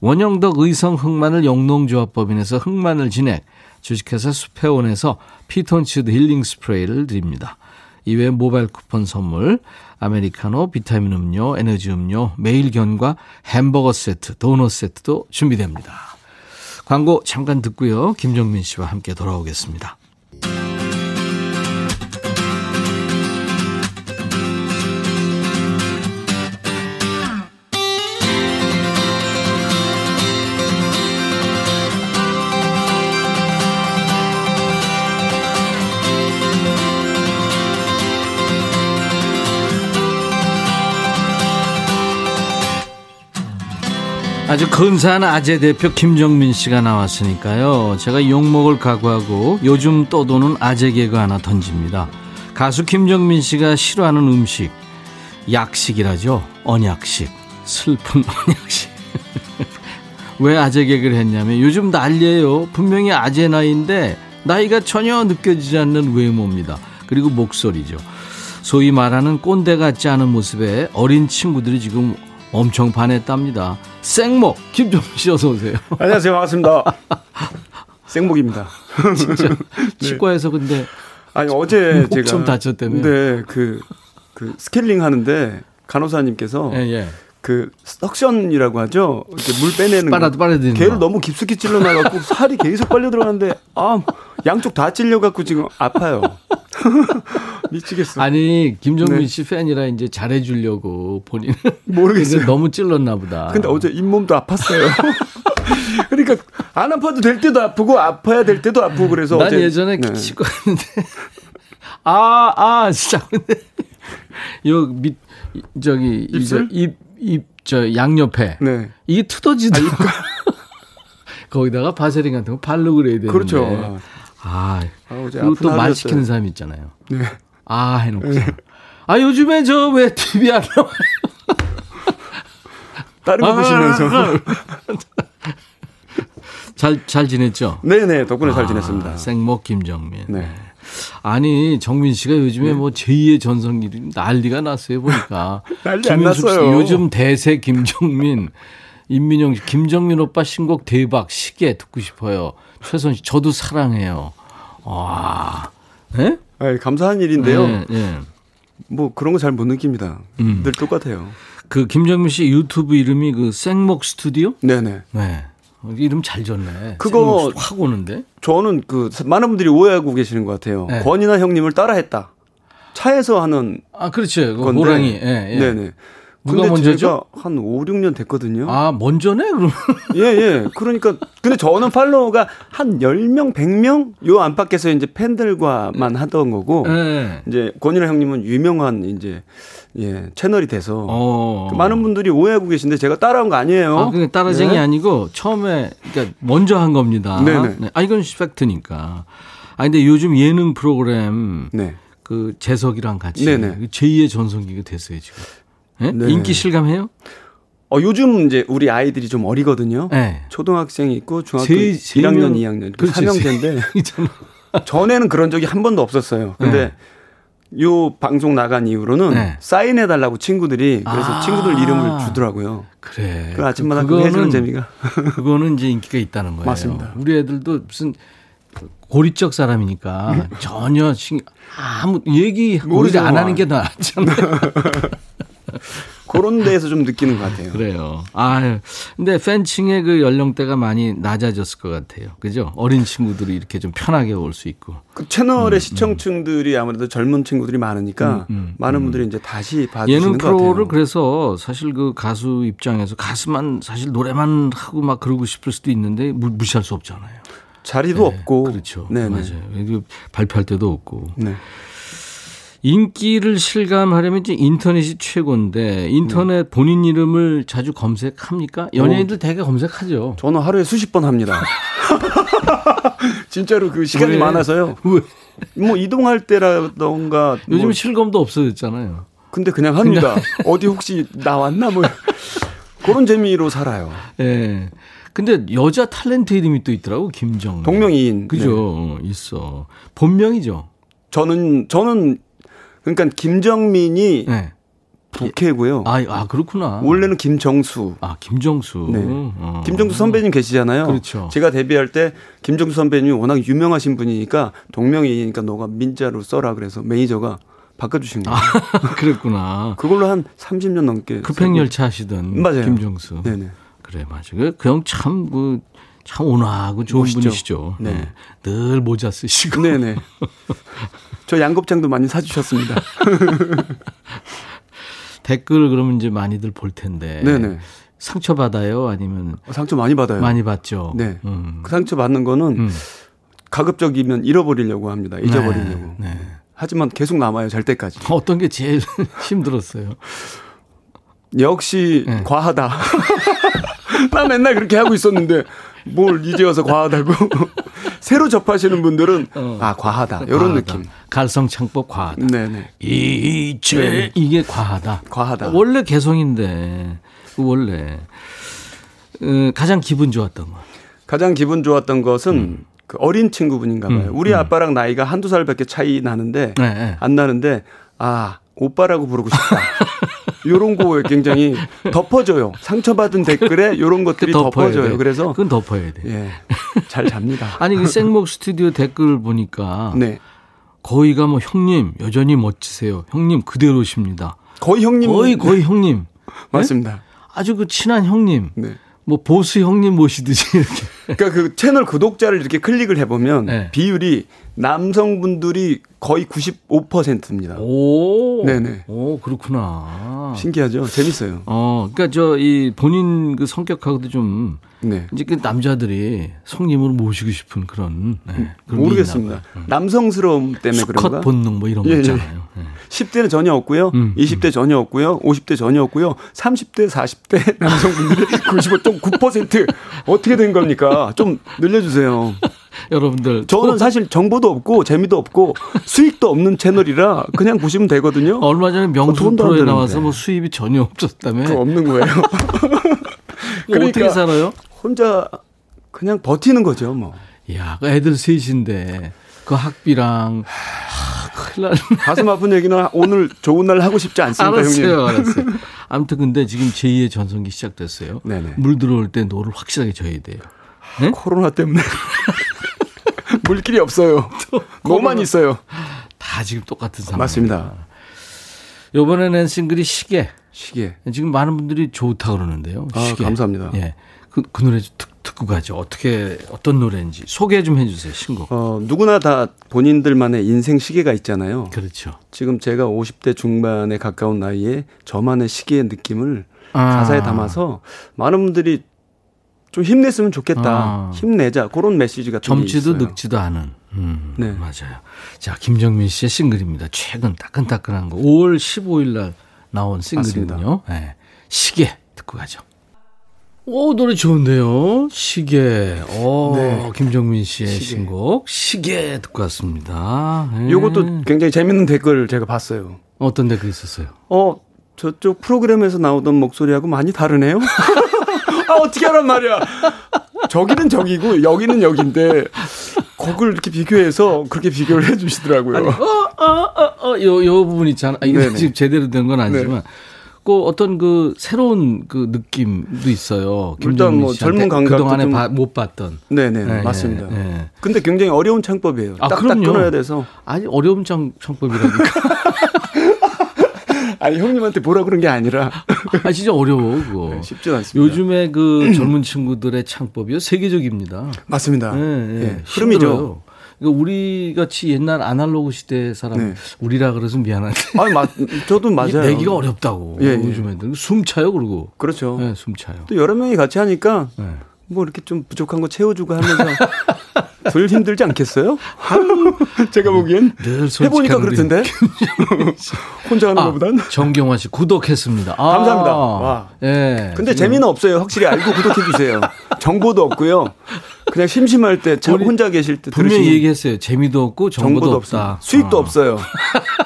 원형덕 의성 흑마늘 영농조합법인에서 흑마늘 진액, 주식회사 수페온에서 피톤치드 힐링 스프레이를 드립니다. 이외에 모바일 쿠폰 선물, 아메리카노, 비타민 음료, 에너지 음료, 매일 견과 햄버거 세트, 도넛 세트도 준비됩니다. 광고 잠깐 듣고요. 김정민 씨와 함께 돌아오겠습니다. 아주 근사한 아재 대표 김정민 씨가 나왔으니까요. 제가 욕먹을 각오하고 요즘 떠도는 아재 개그 하나 던집니다. 가수 김정민 씨가 싫어하는 음식, 약식이라죠. 언약식. 슬픈 [LAUGHS] 언약식. 왜 아재 개그를 했냐면 요즘 난리예요. 분명히 아재 나이인데 나이가 전혀 느껴지지 않는 외모입니다. 그리고 목소리죠. 소위 말하는 꼰대 같지 않은 모습에 어린 친구들이 지금 엄청 반했답니다. 생목 김정민 씨 어서 오세요. [LAUGHS] 안녕하세요 반갑습니다. [LAUGHS] 생목입니다. 진짜 [LAUGHS] 치과에서 근데 아니 어제 제가 좀 다쳤다며. 네, 그, 그 스케일링 하는데 간호사님께서 예, 예. 그 suction이라고 하죠. 이렇게 물 빼내는 빨아 빨아들이는 걔를 너무 깊숙이 찔러 놔 갖고 살이 계속 빨려 들어가는데 아 양쪽 다 찔려갖고 지금 아파요. [LAUGHS] 미치겠어. 아니 김정민 네. 씨 팬이라 이제 잘해주려고 본인은 [LAUGHS] 모르겠어요. 너무 찔렀나 보다. 근데 어제 잇몸도 아팠어요. [LAUGHS] 그러니까 안 아파도 될 때도 아프고 아파야 될 때도 아프고 그래서 난 어제 예전에 네. 치과 했는데 아아 아, 진짜 근데 요밑 저기 입술 입입 저 양옆에 네. 이게 투더지더라고. 거기다가 바세린 같은 거 바르고 그래야 되는데. 그렇죠. 아, 아 그리고 또 말 시키는 사람 있잖아요. 네. 아 해놓고. 네. 아 요즘에 저 왜 TV 안 나와요? [LAUGHS] 다른 거 아, 보시면서. 잘, 잘 지냈죠? 네네, 덕분에 아, 잘 지냈습니다. 생목 김정민. 네. 아니, 정민 씨가 요즘에 네. 뭐 제2의 전성기 난리가 났어요, 보니까. [LAUGHS] 난리 안 났어요. 요즘 대세 김정민, 임민영 씨, 김정민 오빠 신곡 대박, 시계 듣고 싶어요. 최선 씨, 저도 사랑해요. 와. 예? 네, 감사한 일인데요. 네, 네. 뭐 그런 거 잘 못 느낍니다. 음. 늘 똑같아요. 그 김정민 씨 유튜브 이름이 그 생목 스튜디오? 네네. 네. 이름 잘 졌네. 그거 확 오는데? 저는 그 많은 분들이 오해하고 계시는 것 같아요. 네. 권이나 형님을 따라했다. 차에서 하는 아 그렇죠. 그 호랑이. 예, 예. 네네. 누가 먼저죠? 한 5, 6년 됐거든요. 아, 먼저네? 그럼. 예, 예. 그러니까 근데 저는 팔로워가 한 10명, 100명 요 안팎에서 이제 팬들과만 하던 거고 네. 이제 권인아 형님은 유명한 이제 예, 채널이 돼서 어. 그 많은 분들이 오해하고 계신데 제가 따라한 거 아니에요. 아, 그게 따라쟁이 네. 아니고 처음에 그러니까 먼저 한 겁니다. 네네. 네. 아, 이건 팩트니까. 아, 근데 요즘 예능 프로그램 네. 그 재석이랑 같이 네네. 제2의 전성기가 됐어요, 지금. 네? 네. 인기 실감해요? 어, 요즘 이제 우리 아이들이 좀 어리거든요. 네. 초등학생이 있고 중학교 세, 1학년, 2학년. 그 3형제인데. 전에는 그런 적이 한 번도 없었어요. 근데 네. 요 방송 나간 이후로는 네. 사인해 달라고 친구들이 그래서 아~ 친구들 이름을 주더라고요. 그래. 그 아침마다 그 해주는 재미가. [LAUGHS] 그거는 이제 인기가 있다는 거예요. 맞습니다. 우리 애들도 무슨 고리적 사람이니까 전혀 신, 아무 얘기 모르지 안 하는 게 낫잖아요. [LAUGHS] [LAUGHS] 그런 데에서 좀 느끼는 것 같아요. 그래요. 아, 근데 팬층의 그 연령대가 많이 낮아졌을 것 같아요. 그죠? 어린 친구들이 이렇게 좀 편하게 올 수 있고. 그 채널의 음, 시청층들이 아무래도 젊은 친구들이 많으니까 음, 음, 많은 음. 분들이 이제 다시 봐주시는 예능 프로를 그래서 사실 그 가수 입장에서 가수만 사실 노래만 하고 막 그러고 싶을 수도 있는데 무시할 수 없잖아요. 자리도 네, 없고. 그렇죠. 네 맞아요. 발표할 때도 없고. 네. 인기를 실감하려면 이제 인터넷이 최고인데 인터넷 네. 본인 이름을 자주 검색합니까? 연예인들 어. 대개 검색하죠. 저는 하루에 수십 번 합니다. [LAUGHS] 진짜로 그 시간이 왜? 많아서요. 왜? 뭐 이동할 때라던가 요즘 뭐. 실검도 없어졌잖아요. 근데 그냥 합니다. 그냥. [LAUGHS] 어디 혹시 나왔나 뭐 그런 재미로 살아요. 예. 네. 근데 여자 탤런트 이름이 또 있더라고 김정. 동명이인. 그죠. 네. 있어. 본명이죠. 저는 저는 그러니까 김정민이 네. 부캐고요. 아, 아, 그렇구나. 원래는 김정수. 아, 김정수. 네. 어. 김정수 선배님 계시잖아요. 그렇죠. 제가 데뷔할 때 김정수 선배님이 워낙 유명하신 분이니까 동명이니까 너가 민자로 써라 그래서 매니저가 바꿔주신 거예요. 아, [LAUGHS] 그랬구나. 그걸로 한 30년 넘게. 급행열차 하시던 맞아요. 김정수. 네네. 그래, 맞아. 그, 그형 참, 그, 참 온화하고 좋은 멋있죠. 분이시죠. 네. 네. 늘 모자 쓰시고. 네네. 저 양곱장도 많이 사주셨습니다. [LAUGHS] 댓글 그러면 이제 많이들 볼 텐데. 네네. 상처 받아요? 아니면 어, 상처 많이 받아요. 많이 받죠. 네. 음. 그 상처 받는 거는 음. 가급적이면 잃어버리려고 합니다. 잊어버리려고. 네. 네. 하지만 계속 남아요. 잘 때까지. [LAUGHS] 어떤 게 제일 [LAUGHS] 힘들었어요? 역시 네. 과하다. 나 맨날 그렇게 하고 있었는데 뭘 이제 와서 과하다고. [LAUGHS] 새로 접하시는 분들은 어. 아 과하다 이런 느낌. 갈성창법 과하다. 네네. 이제 네. 이게 과하다. 과하다. 원래 개성인데 원래 어, 가장 기분 좋았던 거. 가장 기분 좋았던 것은 음. 그 어린 친구분인가 봐요. 음. 우리 음. 아빠랑 나이가 한두 살밖에 차이 나는데 네, 네. 안 나는데 아 오빠라고 부르고 싶다. [LAUGHS] 요런 거에 굉장히 덮어줘요. 상처받은 댓글에 요런 것들이 덮어져요. 그래서 그건 덮어야 돼. 예. 잘 잡니다. [LAUGHS] 아니 그 생목 스튜디오 댓글 보니까 네. 거의가 뭐 형님 여전히 멋지세요. 형님 그대로십니다. 거의 형님 거의 거의 형님. [LAUGHS] 맞습니다. 네? 아주 그 친한 형님. 네. 뭐 보스 형님 모시듯이 [LAUGHS] 이렇게. 그러니까 그 채널 구독자를 이렇게 클릭을 해보면 네. 비율이 남성분들이 거의 95%입니다. 오, 네네. 오 그렇구나. 신기하죠. 재밌어요. 어, 그러니까 저 이 본인 그 성격하고도 좀 네. 이제 그 남자들이 성님으로 모시고 싶은 그런, 네, 그런 모르겠습니다. 남성스러움 때문에 그런가? 본능 뭐 이런 거 예, 예. 있잖아요. 예. 10대는 전혀 없고요. 음, 20대 음. 전혀 없고요. 50대 전혀 없고요. 30대, 40대 [LAUGHS] 남성분들이 95.9% 어떻게 된 겁니까? 좀 늘려주세요. [LAUGHS] 여러분들. 저는 사실 정보도 없고 재미도 없고 수익도 없는 채널이라 그냥 보시면 되거든요. 얼마 전에 명수 프로에 나와서 뭐 수입이 전혀 없었다며. 없는 거예요. [LAUGHS] 그러니까 어떻게 살아요? 혼자 그냥 버티는 거죠, 뭐. 야, 그 애들 셋인데 그 학비랑 하, 큰일 나 가슴 아픈 얘기는 오늘 좋은 날 하고 싶지 않습니다, 알았어요, 형님. 알았어요. [LAUGHS] 아무튼 근데 지금 제2의 전성기 시작됐어요. 네네. 물 들어올 때 노를 확실하게 저야 돼요. 네? 코로나 때문에 물길이 없어요. 뭐만 있어요. 다 지금 똑같은 상황. 맞습니다. 요번에 낸 싱글이 시계. 시계. 지금 많은 분들이 좋다 그러는데요. 아, 시계. 감사합니다. 예. 그, 그 노래 듣, 듣고 가죠. 어떻게 어떤 노래인지 소개 좀 해주세요. 신곡. 어 누구나 다 본인들만의 인생 시계가 있잖아요. 그렇죠. 지금 제가 50대 중반에 가까운 나이에 저만의 시계의 느낌을 아. 가사에 담아서 많은 분들이 좀 힘냈으면 좋겠다. 아. 힘내자. 그런 메시지 같은 젊지도 늙지도 않은. 음, 네. 맞아요. 자, 김정민 씨의 싱글입니다. 최근 따끈따끈한 거. 5월 15일 날 나온 싱글이군요. 네. 시계 듣고 가죠. 오, 노래 좋은데요. 시계. 어, 네. 김정민 씨의 시계. 신곡 시계 듣고 왔습니다. 네. 요것도 굉장히 재밌는 댓글 제가 봤어요. 어떤 댓글 있었어요? 어, 저쪽 프로그램에서 나오던 목소리하고 많이 다르네요. [LAUGHS] 아, 어떻게 하란 말이야. 저기는 저기고 여기는 여기인데 곡을 이렇게 비교해서 그렇게 비교를 해 주시더라고요. 아니, 어, 어, 어, 어, 요, 요 부분 있잖아. 이게 지금 제대로 된 건 아니지만. 네. 그 어떤 그 새로운 그 느낌도 있어요. 일단 뭐 젊은 감각 그동안에 좀... 못 봤던. 네네 네, 맞습니다. 네, 네. 근데 굉장히 어려운 창법이에요. 아, 딱딱 끊어야 돼서. 아니 어려운 창, 창법이라니까. 아니 형님한테 뭐라 그런 게 아니라. [LAUGHS] 아 진짜 어려워 그거. 네, 쉽지 않습니다. 요즘에 그 젊은 친구들의 창법이요 세계적입니다. 맞습니다. 네, 네. 네. 흐름이죠. 그러니까 우리 같이 옛날 아날로그 시대 사람 네. 우리라 그래서 미안한데. 아니 맞 저도 맞아요. 내기가 어렵다고. 예, 예. 요즘 애들 숨 차요 그러고. 그렇죠. 네, 숨 차요. 또 여러 명이 같이 하니까 네. 뭐 이렇게 좀 부족한 거 채워주고 하면서 [LAUGHS] [LAUGHS] 덜 힘들지 않겠어요? 제가 보기엔 늘 해보니까 그렇던데 [LAUGHS] 혼자 하는 아, 것보단 정경화 씨 구독했습니다. 아, 감사합니다. 와. 예. 근데 지금. 재미는 없어요. 확실히 알고 구독해 주세요. 정보도 없고요. 그냥 심심할 때 혼자 계실 때 분명히 들으시면 얘기했어요. 재미도 없고 정보도, 정보도 없다. 수익도 아. 없어요.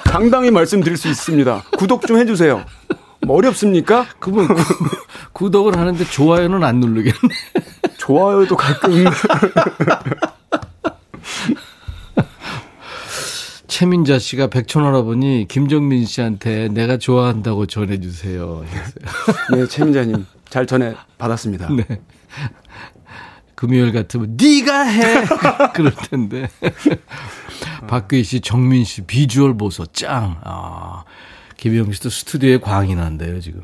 당당히 말씀드릴 수 있습니다. 구독 좀 해주세요. 뭐 어렵습니까? 그분 구독을 하는데 좋아요는 안 누르겠네. 좋아요도 가끔. [LAUGHS] 최민자 씨가 백촌 할아버니 김정민 씨한테 내가 좋아한다고 전해주세요. 네, 최민자님 잘 전해 받았습니다. 네. 금요일 같으면 네가 해 [LAUGHS] 그럴 텐데. 박규희 씨, 정민 씨 비주얼 보소 짱. 아 김영 씨도 스튜디오에 광이 난대요 지금.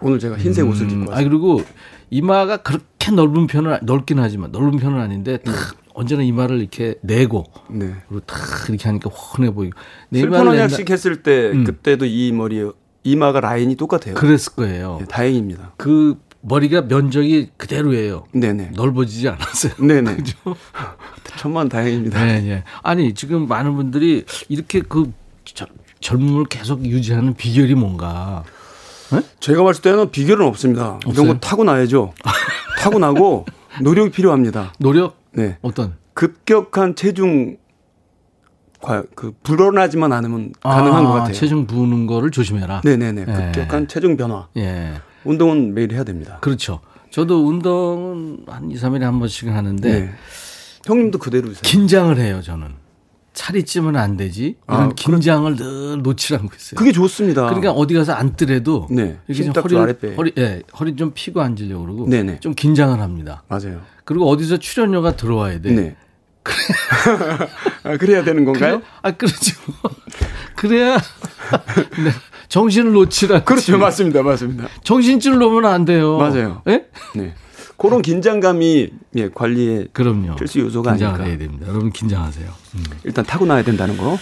오늘 제가 흰색 옷을 입고 음, 왔어요. 아 그리고 이마가 그렇게 넓은 편은 넓긴 하지만 넓은 편은 아닌데 네. 언제나 이마를 이렇게 내고 네. 그리고 탁 이렇게 하니까 훤해 보이고. 슬픈 언약식 했을 때 음. 그때도 이 머리 이마가 라인이 똑같아요. 그랬을 거예요. 네, 다행입니다. 그 머리가 면적이 그대로예요. 네네. 넓어지지 않았어요. 네네. [LAUGHS] 그죠? [LAUGHS] 천만 다행입니다. 네, 네. 아니 지금 많은 분들이 이렇게 그 젊음을 계속 유지하는 비결이 뭔가? 네? 제가 봤을 때는 비결은 없습니다. 없어요? 이런 거 타고 나야죠. [LAUGHS] 타고 나고 [LAUGHS] 노력이 필요합니다. 노력? 네. 어떤? 급격한 체중 그 불어나지만 않으면 가능한 아, 것 같아요. 체중 부는 거를 조심해라. 네네네. 예. 급격한 체중 변화. 예. 운동은 매일 해야 됩니다. 그렇죠. 저도 운동은 한 2, 3일에 한 번씩 하는데 네. 형님도 그대로세요. 긴장을 해요, 저는. 살이 찌면 안 되지. 이런 아, 긴장을 늘 놓지 않고 있어요. 그게 좋습니다. 그러니까 어디 가서 앉더라도 네. 이렇게 좀 허리 허리 예, 허리 좀 피고 앉으려고 그러고 네네. 좀 긴장을 합니다. 맞아요. 그리고 어디서 출연료가 들어와야 돼. 네. 그래. [LAUGHS] 아, 그래야 되는 건가요? 그래? 아, 그렇죠. [LAUGHS] 그래야 [LAUGHS] 네. 정신을 놓치라. 그렇죠. 맞습니다. 맞습니다. 정신줄 놓으면 안 돼요. 맞아요. 예? 네. 그런 긴장감이 예, 관리에 그럼요. 필수 요소가 긴장을 아닐까. 해야 됩니다. 여러분 긴장하세요. 음. 일단 타고 나야 된다는 거.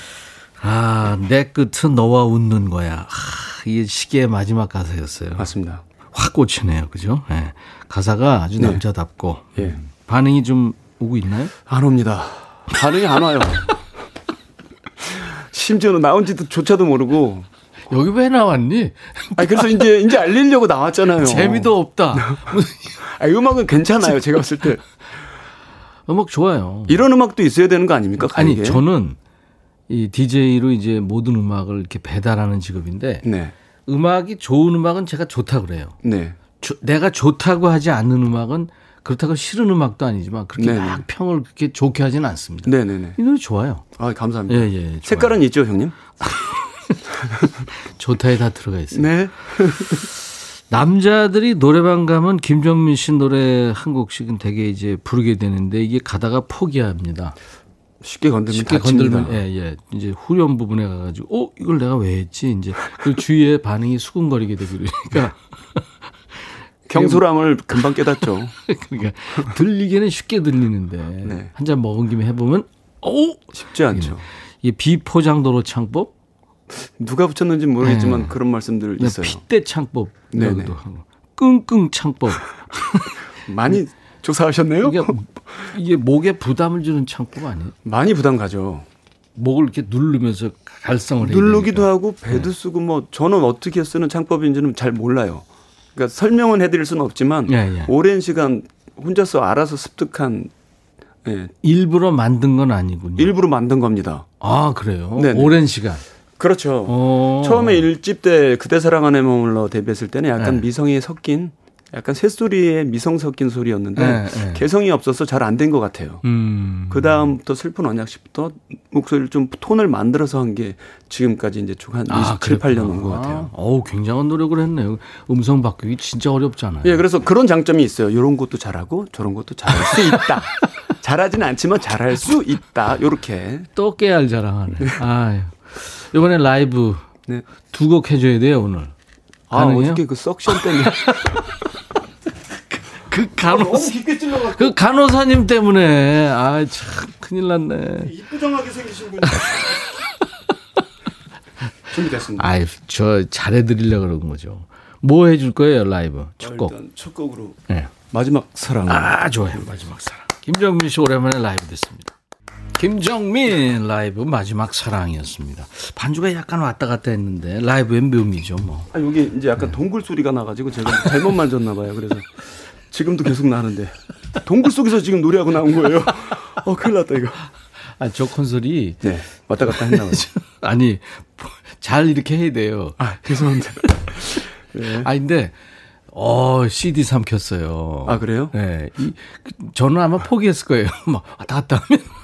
아, 내 끝은 너와 웃는 거야. 아, 이게 시계의 마지막 가사였어요. 맞습니다. 확 꽂히네요. 그죠? 네. 가사가 아주 네. 남자답고. 예. 반응이 좀 오고 있나요? 안 옵니다. 반응이 안 와요. [LAUGHS] 심지어는 나온 지도 조차도 모르고 여기 왜 나왔니? [LAUGHS] 아 그래서 이제 이제 알리려고 나왔잖아요. 재미도 없다. [LAUGHS] 아, 음악은 괜찮아요. 제가 봤을 때. 음악 좋아요. 이런 음악도 있어야 되는 거 아닙니까? 아니 게? 저는 이 DJ로 이제 모든 음악을 이렇게 배달하는 직업인데 네. 음악이 좋은 음악은 제가 좋다 그래요. 네. 조, 내가 좋다고 하지 않는 음악은 그렇다고 싫은 음악도 아니지만 그렇게 네네. 막 평을 그렇게 좋게 하지는 않습니다. 네네네. 이 노래 좋아요. 아 감사합니다. 예, 예, 색깔은 있죠, 형님? [LAUGHS] [LAUGHS] 좋다에 다 들어가 있어요. 네. [LAUGHS] 남자들이 노래방 가면 김정민 씨 노래 한 곡씩은 되게 이제 부르게 되는데 이게 가다가 포기합니다. 쉽게 건들면 쉽게 다칩니다. 건들면 예, 예. 이제 후렴 부분에 가 가지고 어, 이걸 내가 왜 했지? 이제 그 주위에 반응이 수근거리게 되고 그러니까 [LAUGHS] 경솔함을 금방 깨닫죠. 그러니까 들리기는 쉽게 들리는데 네. 한잔 먹은 김에 해 보면 오 쉽지 않죠. 이 비포장도로 창법 누가 붙였는지 모르겠지만 네. 그런 말씀들 있어요. 핏대 창법 이라고도 하고 끙끙 창법 [LAUGHS] 많이 조사하셨네요. 이게, 이게 목에 부담을 주는 창법 아니에요? 많이 부담 가죠. 목을 이렇게 누르면서 갈성을 누르기도 하고 배도 네. 쓰고 뭐 저는 어떻게 쓰는 창법인지는 잘 몰라요. 그러니까 설명은 해드릴 수는 없지만 예, 예. 오랜 시간 혼자서 알아서 습득한 예. 일부러 만든 건 아니군요. 일부러 만든 겁니다. 아 그래요? 네네. 오랜 시간. 그렇죠. 오. 처음에 일집 때 그대 사랑하는 몸으로 데뷔했을 때는 약간 네. 미성이 섞인 약간 새소리에 미성 섞인 소리였는데 네, 네. 개성이 없어서 잘 안 된 것 같아요. 음. 그 다음부터 슬픈 언약시부터 목소리를 좀 톤을 만들어서 한 게 지금까지 이제 쭉한 아, 27, 8년 온 것 같아요. 어우, 굉장한 노력을 했네요. 음성 바꾸기 진짜 어렵잖아요. 예, 그래서 그런 장점이 있어요. 이런 것도 잘하고 저런 것도 잘할 수 있다. [LAUGHS] 잘하지는 않지만 잘할 수 있다. 요렇게. 또 깨알 자랑하네. 아유. 이번에 라이브 네. 두 곡 해줘야 돼요, 오늘. 아, 가능해요? 어저께 그 석션 때문에. [LAUGHS] 그 간호사 그 간호사님 때문에 아 참 큰일 났네. 이쁘장하게 생기신 분이 [LAUGHS] 준비됐습니다. 아이 저 잘해드리려 그런 거죠. 뭐 해줄 거예요 라이브 첫 곡. 일단 첫 곡으로 네. 마지막 사랑. 아 좋아요 마지막 사랑. 김정민 씨 오랜만에 라이브 됐습니다. 김정민 라이브 마지막 사랑이었습니다. 반주가 약간 왔다 갔다 했는데 라이브의 묘미죠 뭐. 아 여기 이제 약간 네. 동굴 소리가 나가지고 제가 잘못 만졌나 봐요. 그래서 지금도 계속 나는데 동굴 속에서 지금 노래하고 나온 거예요. 어 큰일 났다 이거. 아, 저 콘솔이 네, 왔다 갔다 했나 봐요. [LAUGHS] 아니 잘 이렇게 해야 돼요. 아 죄송합니다. 네. 아 근데 어 CD 삼켰어요. 아 그래요? 네, 이, 저는 아마 포기했을 거예요. [LAUGHS] 막 왔다 갔다 하면.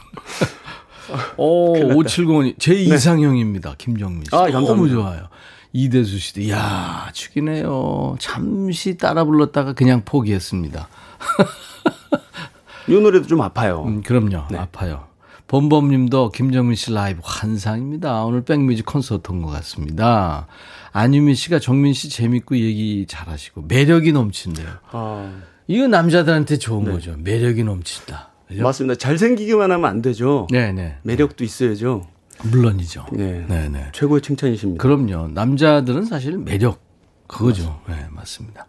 오, 570이 제 이상형입니다. 김정민 씨. 아, 너무 좋아요. 이대수 씨도 이야 죽이네요. 잠시 따라 불렀다가 그냥 포기했습니다. 이 노래도 좀 아파요. 음, 그럼요. 네. 아파요. 범범님도 김정민 씨 라이브 환상입니다. 오늘 백뮤직 콘서트 온 것 같습니다. 안유민 씨가 정민 씨 재밌고 얘기 잘하시고 매력이 넘친대요. 아. 이거 남자들한테 좋은 네. 거죠. 매력이 넘친다. 그죠? 맞습니다. 잘생기기만 하면 안 되죠. 네네. 네. 매력도 있어야죠. 물론이죠. 네. 네네. 네. 최고의 칭찬이십니다. 그럼요. 남자들은 사실 매력 그거죠. 맞습니다. 네, 맞습니다.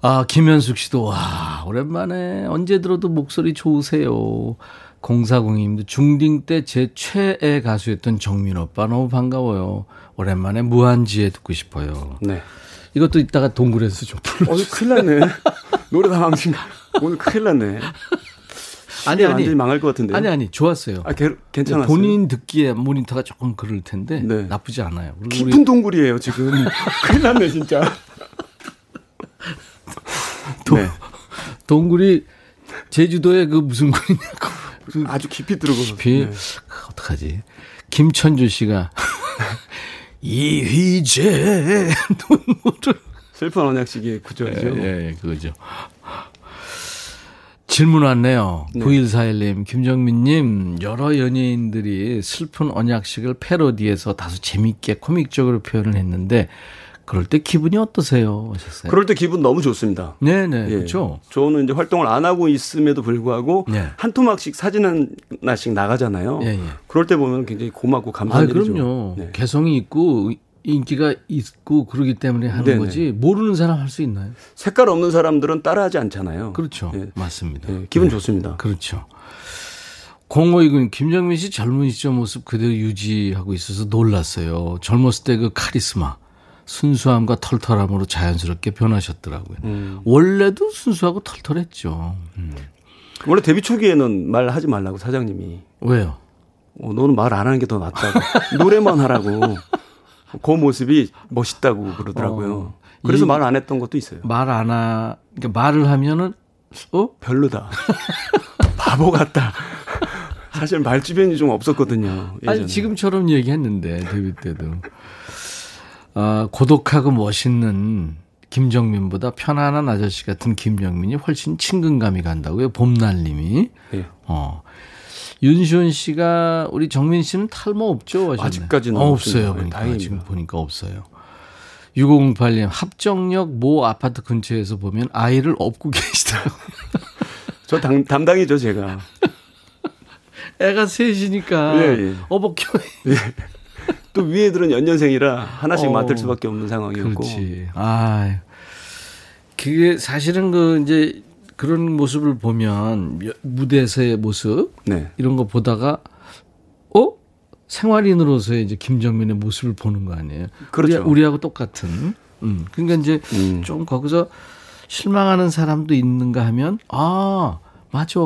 아, 김현숙 씨도 와, 오랜만에 언제 들어도 목소리 좋으세요. 0402님도 중딩 때 제 최애 가수였던 정민 오빠 너무 반가워요. 오랜만에 무한지에 듣고 싶어요. 네. 이것도 이따가 동굴에서 좀 불러. 어, 큰일 났네. 노래 다 망친 오늘 큰일 났네. 아니 아니 완전히 망할 것 같은데. 아니 아니 좋았어요. 아 게, 괜찮았어요. 본인 듣기에 모니터가 조금 그럴 텐데 네. 나쁘지 않아요. 깊은 동굴이에요 지금. [LAUGHS] 큰일 났네 진짜. 도, 네. 동굴이 제주도에 그 무슨 굴이냐고. 그 아주 깊이 들어가. 깊이. 네. 어떡하지? 김천주 씨가 [LAUGHS] 이휘재 [LAUGHS] 눈물을 슬픈 언약식의 구절이죠. 예, 예, 그거죠. 질문 왔네요. 네. 9141님, 김정민님, 여러 연예인들이 슬픈 언약식을 패러디해서 다소 재밌게 코믹적으로 표현을 했는데, 그럴 때 기분이 어떠세요? 하셨어요. 그럴 때 기분 너무 좋습니다. 네네. 예. 그렇죠. 저는 이제 활동을 안 하고 있음에도 불구하고 네. 한 토막씩 사진 하나씩 나가잖아요. 예, 예. 그럴 때 보면 굉장히 고맙고 감사한 아, 일이죠. 그럼요. 네. 개성이 있고 인기가 있고 그러기 때문에 하는 네네. 거지 모르는 사람 할 수 있나요? 색깔 없는 사람들은 따라하지 않잖아요. 그렇죠. 네. 맞습니다. 네. 기분 네. 좋습니다. 그렇죠. 공호이군 김정민 씨 젊은 시절 모습 그대로 유지하고 있어서 놀랐어요. 젊었을 때 그 카리스마, 순수함과 털털함으로 자연스럽게 변하셨더라고요. 음. 원래도 순수하고 털털했죠. 음. 원래 데뷔 초기에는 말하지 말라고 사장님이. 왜요? 어, 너는 말 안 하는 게 더 낫다고. 노래만 하라고. [LAUGHS] 그 모습이 멋있다고 그러더라고요. 어, 그래서 말 안 했던 것도 있어요. 말 안 하, 그러니까 말을 하면은, 어? 별로다. [LAUGHS] 바보 같다. [LAUGHS] 사실 말 주변이 좀 없었거든요. 예전에. 아니, 지금처럼 얘기했는데, 데뷔 때도. 아, 고독하고 멋있는 김정민보다 편안한 아저씨 같은 김정민이 훨씬 친근감이 간다고요. 봄날님이. 네. 어. 윤시원 씨가 우리 정민 씨는 탈모 없죠? 하셨네. 아직까지는 어, 없어요. 그러니까 다행입니다. 지금 보니까 없어요. 6008님, 합정역 모 아파트 근처에서 보면 아이를 업고 [LAUGHS] 계시더라고요. 저 당, 담당이죠, 제가. [LAUGHS] 애가 셋이니까. 예, 예. 어복겨. 예. 또 위에 들은 연년생이라 하나씩 어, 맡을 수밖에 없는 상황이었고. 그렇지. 아, 그게 사실은 그 이제 그런 모습을 보면 무대에서의 모습 네. 이런 거 보다가 어 생활인으로서의 이제 김정민의 모습을 보는 거 아니에요? 그렇죠. 우리, 하고 똑같은. 음. 그러니까 이제 음. 좀 거기서 실망하는 사람도 있는가 하면 아 맞아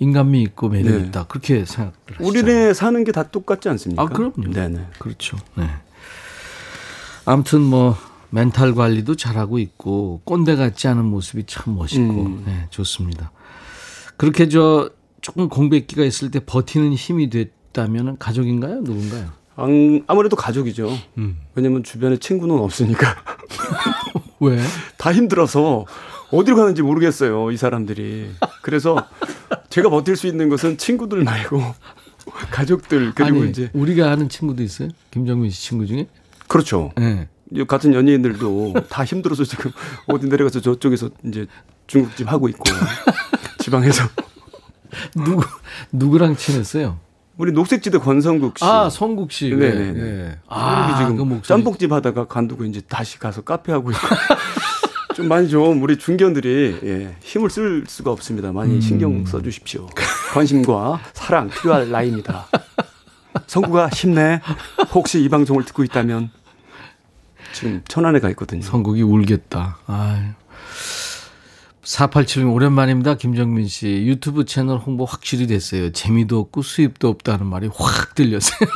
인간미 있고 매력 네. 있다 그렇게 생각을 하시죠. 우리네 사는 게 다 똑같지 않습니까? 아 그럼요. 네네. 그렇죠. 네. 아무튼 뭐 멘탈 관리도 잘하고 있고 꼰대 같지 않은 모습이 참 멋있고 음. 네, 좋습니다. 그렇게 저 조금 공백기가 있을 때 버티는 힘이 됐다면 가족인가요? 누군가요? 아무래도 가족이죠. 음. 왜냐면 주변에 친구는 없으니까. [LAUGHS] 왜? 다 힘들어서 어디로 가는지 모르겠어요, 이 사람들이. 그래서 제가 버틸 수 있는 것은 친구들 말고 가족들 그리고 아니, 이제 우리가 아는 친구도 있어요? 김정민 씨 친구 중에? 그렇죠. 네. 같은 연예인들도 다 힘들어서 지금 어디 내려가서 저쪽에서 이제 중국집 하고 있고 [LAUGHS] 지방에서 누구 누구랑 친했어요? 우리 녹색지대 권성국 씨. 아, 성국 씨. 네네. 네. 아, 지금 그 목소리. 짬뽕집 하다가 관두고 이제 다시 가서 카페 하고 있고. [LAUGHS] 좀 많이 좀 우리 중견들이 예, 힘을 쓸 수가 없습니다. 많이 음. 신경 써 주십시오. 관심과 사랑 필요할 나이입니다. 성구가 힘내. 혹시 이 방송을 듣고 있다면 지금 천안에 가 있거든요. 성국이 울겠다. 아4876 오랜만입니다. 김정민 씨. 유튜브 채널 홍보 확실히 됐어요. 재미도 없고 수입도 없다는 말이 확 들렸어요. [LAUGHS]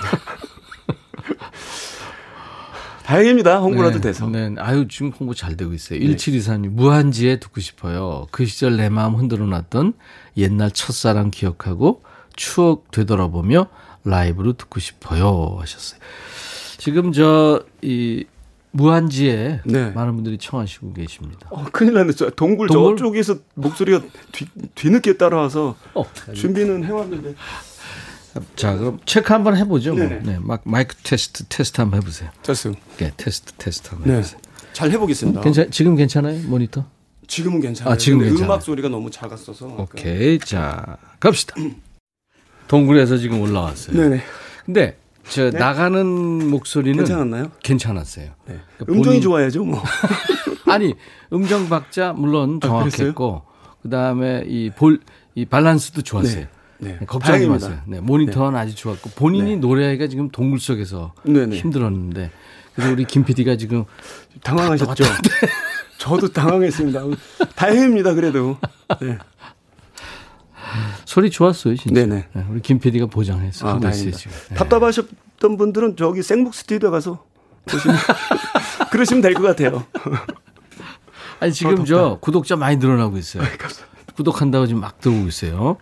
다행입니다. 홍보라도 네, 돼서. 네. 아유, 지금 홍보 잘 되고 있어요. 네. 1723님, 무한지에 듣고 싶어요. 그 시절 내 마음 흔들어 놨던 옛날 첫사랑 기억하고 추억 되돌아보며 라이브로 듣고 싶어요. 하셨어요. 지금 저, 이, 무한지에 네. 많은 분들이 청하시고 계십니다. 어, 큰일 났네. 저 동굴, 동굴? 저쪽에서 목소리가 뒤, 뒤늦게 따라와서 어, 준비는 해왔는데. 자, 그럼 체크 한번 해보죠. 뭐. 네, 막 마이크 테스트 테스트 한번 해보세요. 테스트. 네, 테스트 테스트 한번 네. 해보세요. 잘 해보겠습니다. 괜찮, 지금 괜찮아요, 모니터? 지금은 괜찮아요. 아, 지금 괜찮아요. 음악 소리가 너무 작았어서. 오케이, 자 갑시다. 동굴에서 지금 올라왔어요. 네네. 근데 저 네? 나가는 목소리는 괜찮았나요? 괜찮았어요. 네. 그러니까 음정이 본인... 좋아야죠, 뭐. [LAUGHS] 아니 음정 박자 물론 아, 정확했고 아, 그다음에 이 볼이 밸런스도 좋았어요. 네. 네. 걱정이 마세요. 네. 모니터는 네. 아주 좋았고 본인이 네. 노래가 지금 동굴 속에서. 힘들었는데 그래서 우리 김 PD가 지금 당황하셨죠. 저도 당황했습니다. 다행입니다. 그래도. 네. 소리 좋았어요, 진짜. 네네. 네, 우리 김 PD가 보장해서 아, 있어요. 네. 답답하셨던 분들은 저기 생목 스튜디오 가서 보시면 [LAUGHS] 그러시면 될 것 같아요. [LAUGHS] 아니 지금 어, 저 구독자 많이 늘어나고 있어요. 아, 구독한다고 지금 막 들어오고 있어요.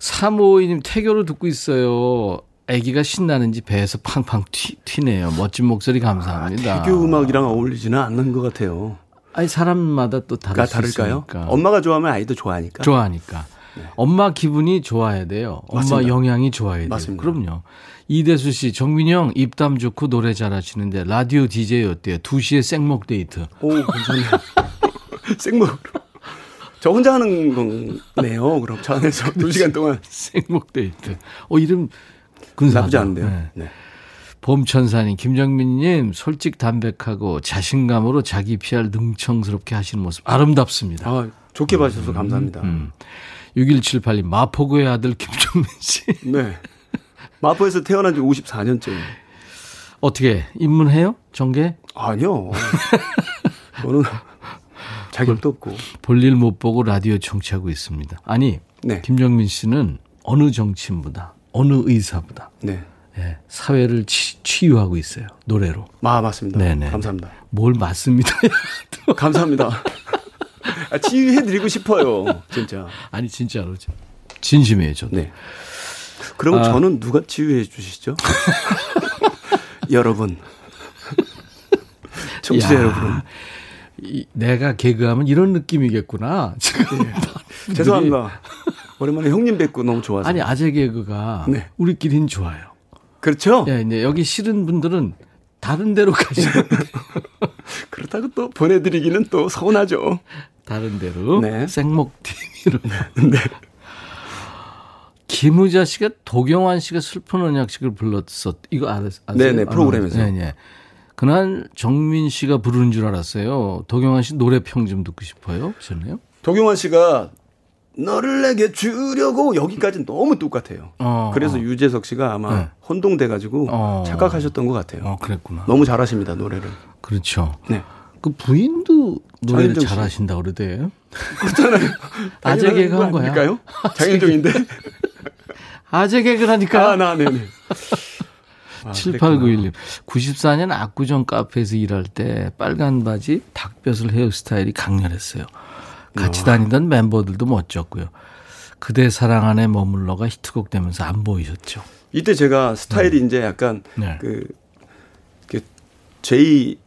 352님 태교로 듣고 있어요. 아기가 신나는지 배에서 팡팡 튀, 튀네요. 멋진 목소리 감사합니다. 아, 태교 음악이랑 어울리지는 않는 것 같아요. 아니 사람마다 또 다를 다를까요? 엄마가 좋아하면 아이도 좋아하니까. 좋아하니까. 네. 엄마 기분이 좋아야 돼요. 엄마 맞습니다. 영향이 좋아야 돼요. 맞습니다. 그럼요. 이대수 씨, 정민이 형 입담 좋고 노래 잘하시는데 라디오 DJ 어때요? 2시에 생목 데이트. 오, 괜찮네요. [LAUGHS] 생목. 저 혼자 하는 거네요. 그럼 차 안에서 2시간 동안. 생목 데이트. 어, 이름 근사하다. 나쁘지 않은데요. 네. 네. 봄천사님, 김정민님, 솔직 담백하고 자신감으로 자기 PR 능청스럽게 하시는 모습 아름답습니다. 아, 좋게 봐주셔서 감사합니다. 음, 음. 6178님, 마포구의 아들 김종민 씨. [LAUGHS] 네. 마포에서 태어난 지 54년째예요. 어떻게 입문해요? 전개? 아니요. 저는 자격도 없고. 볼일 못 보고 라디오 정치하고 있습니다. 아니, 네. 김정민 씨는 어느 정치인보다, 어느 의사보다 네. 네, 사회를 치, 유하고 있어요. 노래로. 아, 맞습니다. 네네. 감사합니다. 뭘 맞습니다. [LAUGHS] 감사합니다. 아, 치유해드리고 싶어요. 진짜. 아니, 진짜로. 진심이에요, 저도. 네. 그럼 아. 저는 누가 치유해 주시죠? [LAUGHS] 여러분. 청취자 야, 여러분. 이, 내가 개그하면 이런 느낌이겠구나. 지금. 네. 죄송합니다. 오랜만에 형님 뵙고 너무 좋아서. 아니, 아재 개그가 네. 우리끼리는 좋아요. 그렇죠? 예, 이제 여기 싫은 분들은 다른 데로 가시면 [LAUGHS] 그렇다고 또 보내드리기는 또 서운하죠. 다른 데로 네. 생목 TV로. [LAUGHS] 네. 김우자 씨가 도경환 씨가 슬픈 언약식을 불렀었. 이거 아세요? 네네 프로그램에서. 네네. 그날 정민 씨가 부르는 줄 알았어요. 도경환 씨 노래 평 좀 듣고 싶어요. 그러셨나요? 도경환 씨가 너를 내게 주려고 여기까지는 너무 똑같아요. 어, 그래서 어. 유재석 씨가 아마 네. 혼동돼가지고 어. 착각하셨던 것 같아요. 어, 그랬구나. 너무 잘하십니다 노래를. 그렇죠. 네. 그 부인도 노래를 잘하신다 그러대요. 그렇잖아요. [LAUGHS] 아재 개그 한 거야. 아닐까요? 장현종인데. [LAUGHS] 아재 개그라니까. 아, 나, 네네. 아, 7891님. 94년 압구정 카페에서 일할 때 빨간 바지, 닭볕을 헤어스타일이 강렬했어요. 같이 다니던 멤버들도 멋졌고요. 그대 사랑 안에 머물러가 히트곡 되면서 안 보이셨죠. 이때 제가 스타일이 네. 이제 약간 네. 그, 그 제이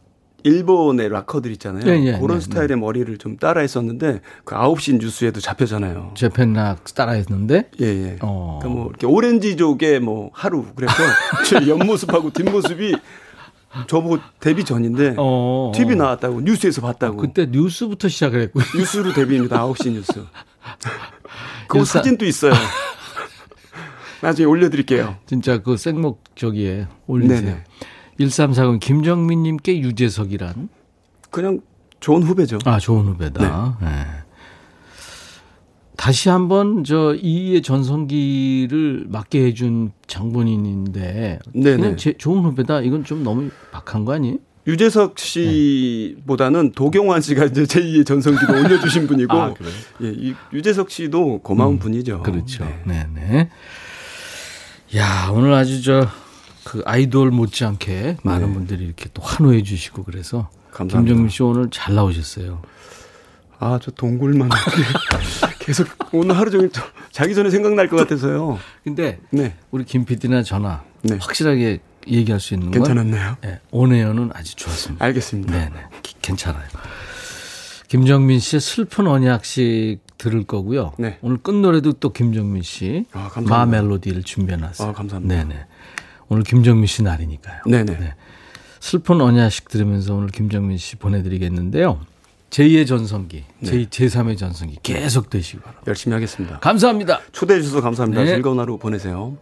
일본의 락커들 있잖아요. 네, 네, 그런 네, 스타일의 네. 머리를 좀 따라 했었는데 그 9시 뉴스에도 잡혔잖아요. 재팬 락 따라 했는데? 예, 예. 어. 그러니까 뭐 이렇게 오렌지족의 뭐 하루 그래서 [LAUGHS] 제 옆모습하고 뒷모습이 저보고 데뷔 전인데 어. TV 나왔다고 뉴스에서 봤다고. 그때 뉴스부터 시작을 했고. 뉴스로 데뷔입니다. 9시 뉴스. [LAUGHS] 그 일사... 사진도 있어요. 나중에 올려드릴게요. 진짜 그 생목 저기에 올리세요. 네네. 1340 김정민 님께 유재석이란? 그냥 좋은 후배죠. 아, 좋은 후배다. 네. 네. 다시 한번 저 이의 전성기를 맡게 해준 장본인인데 네네. 그냥 제, 좋은 후배다. 이건 좀 너무 박한 거 아니에요? 유재석 씨보다는 네. 도경환 씨가 이제 제2의 전성기로 올려주신 분이고, [LAUGHS] 아, 예, 이 유재석 씨도 고마운 음, 분이죠. 그렇죠. 네, 네. 야, 오늘 아주 저, 그 아이돌 못지않게 많은 네. 분들이 이렇게 또 환호해 주시고 그래서 감사합니다. 김정민 씨 오늘 잘 나오셨어요. 아, 저 동굴만 [LAUGHS] 계속 오늘 하루 종일 자기 전에 생각날 것 같아서요. 근데 네. 우리 김 PD나 전화 네. 확실하게 얘기할 수 있는 건 괜찮았나요? 네, 온에어는 아주 좋았습니다. 알겠습니다. 네, 네. 괜찮아요. 김정민 씨의 슬픈 언약식 들을 거고요. 네. 오늘 끝 노래도 또 김정민 씨 아, 마 멜로디를 준비해 놨어요. 아, 감사합니다. 네네. 오늘 김정민 씨 날이니까요. 네네. 네. 슬픈 언약식 들으면서 오늘 김정민 씨 보내드리겠는데요. 제2의 전성기, 네. 제2, 제3의 전성기 계속 되시기 바랍니다. 열심히 하겠습니다. 감사합니다. 초대해 주셔서 감사합니다. 네. 즐거운 하루 보내세요.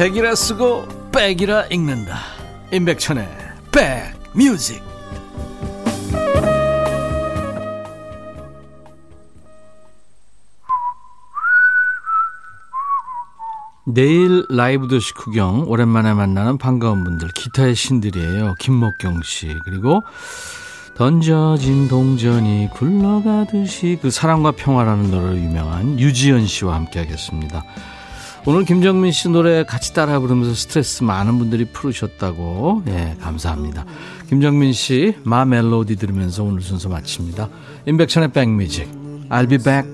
백이라 쓰고 백이라 읽는다. 임백천의 백뮤직 내일 라이브 도시 구경 오랜만에 만나는 반가운 분들 기타의 신들이에요. 김목경 씨 그리고 던져진 동전이 굴러가듯이 그 사랑과 평화라는 노래로 유명한 유지연 씨와 함께 하겠습니다. 오늘 김정민 씨 노래 같이 따라 부르면서 스트레스 많은 분들이 풀으셨다고. 예, 감사합니다. 김정민 씨, 마 멜로디 들으면서 오늘 순서 마칩니다. 인백천의 백뮤직. I'll be back.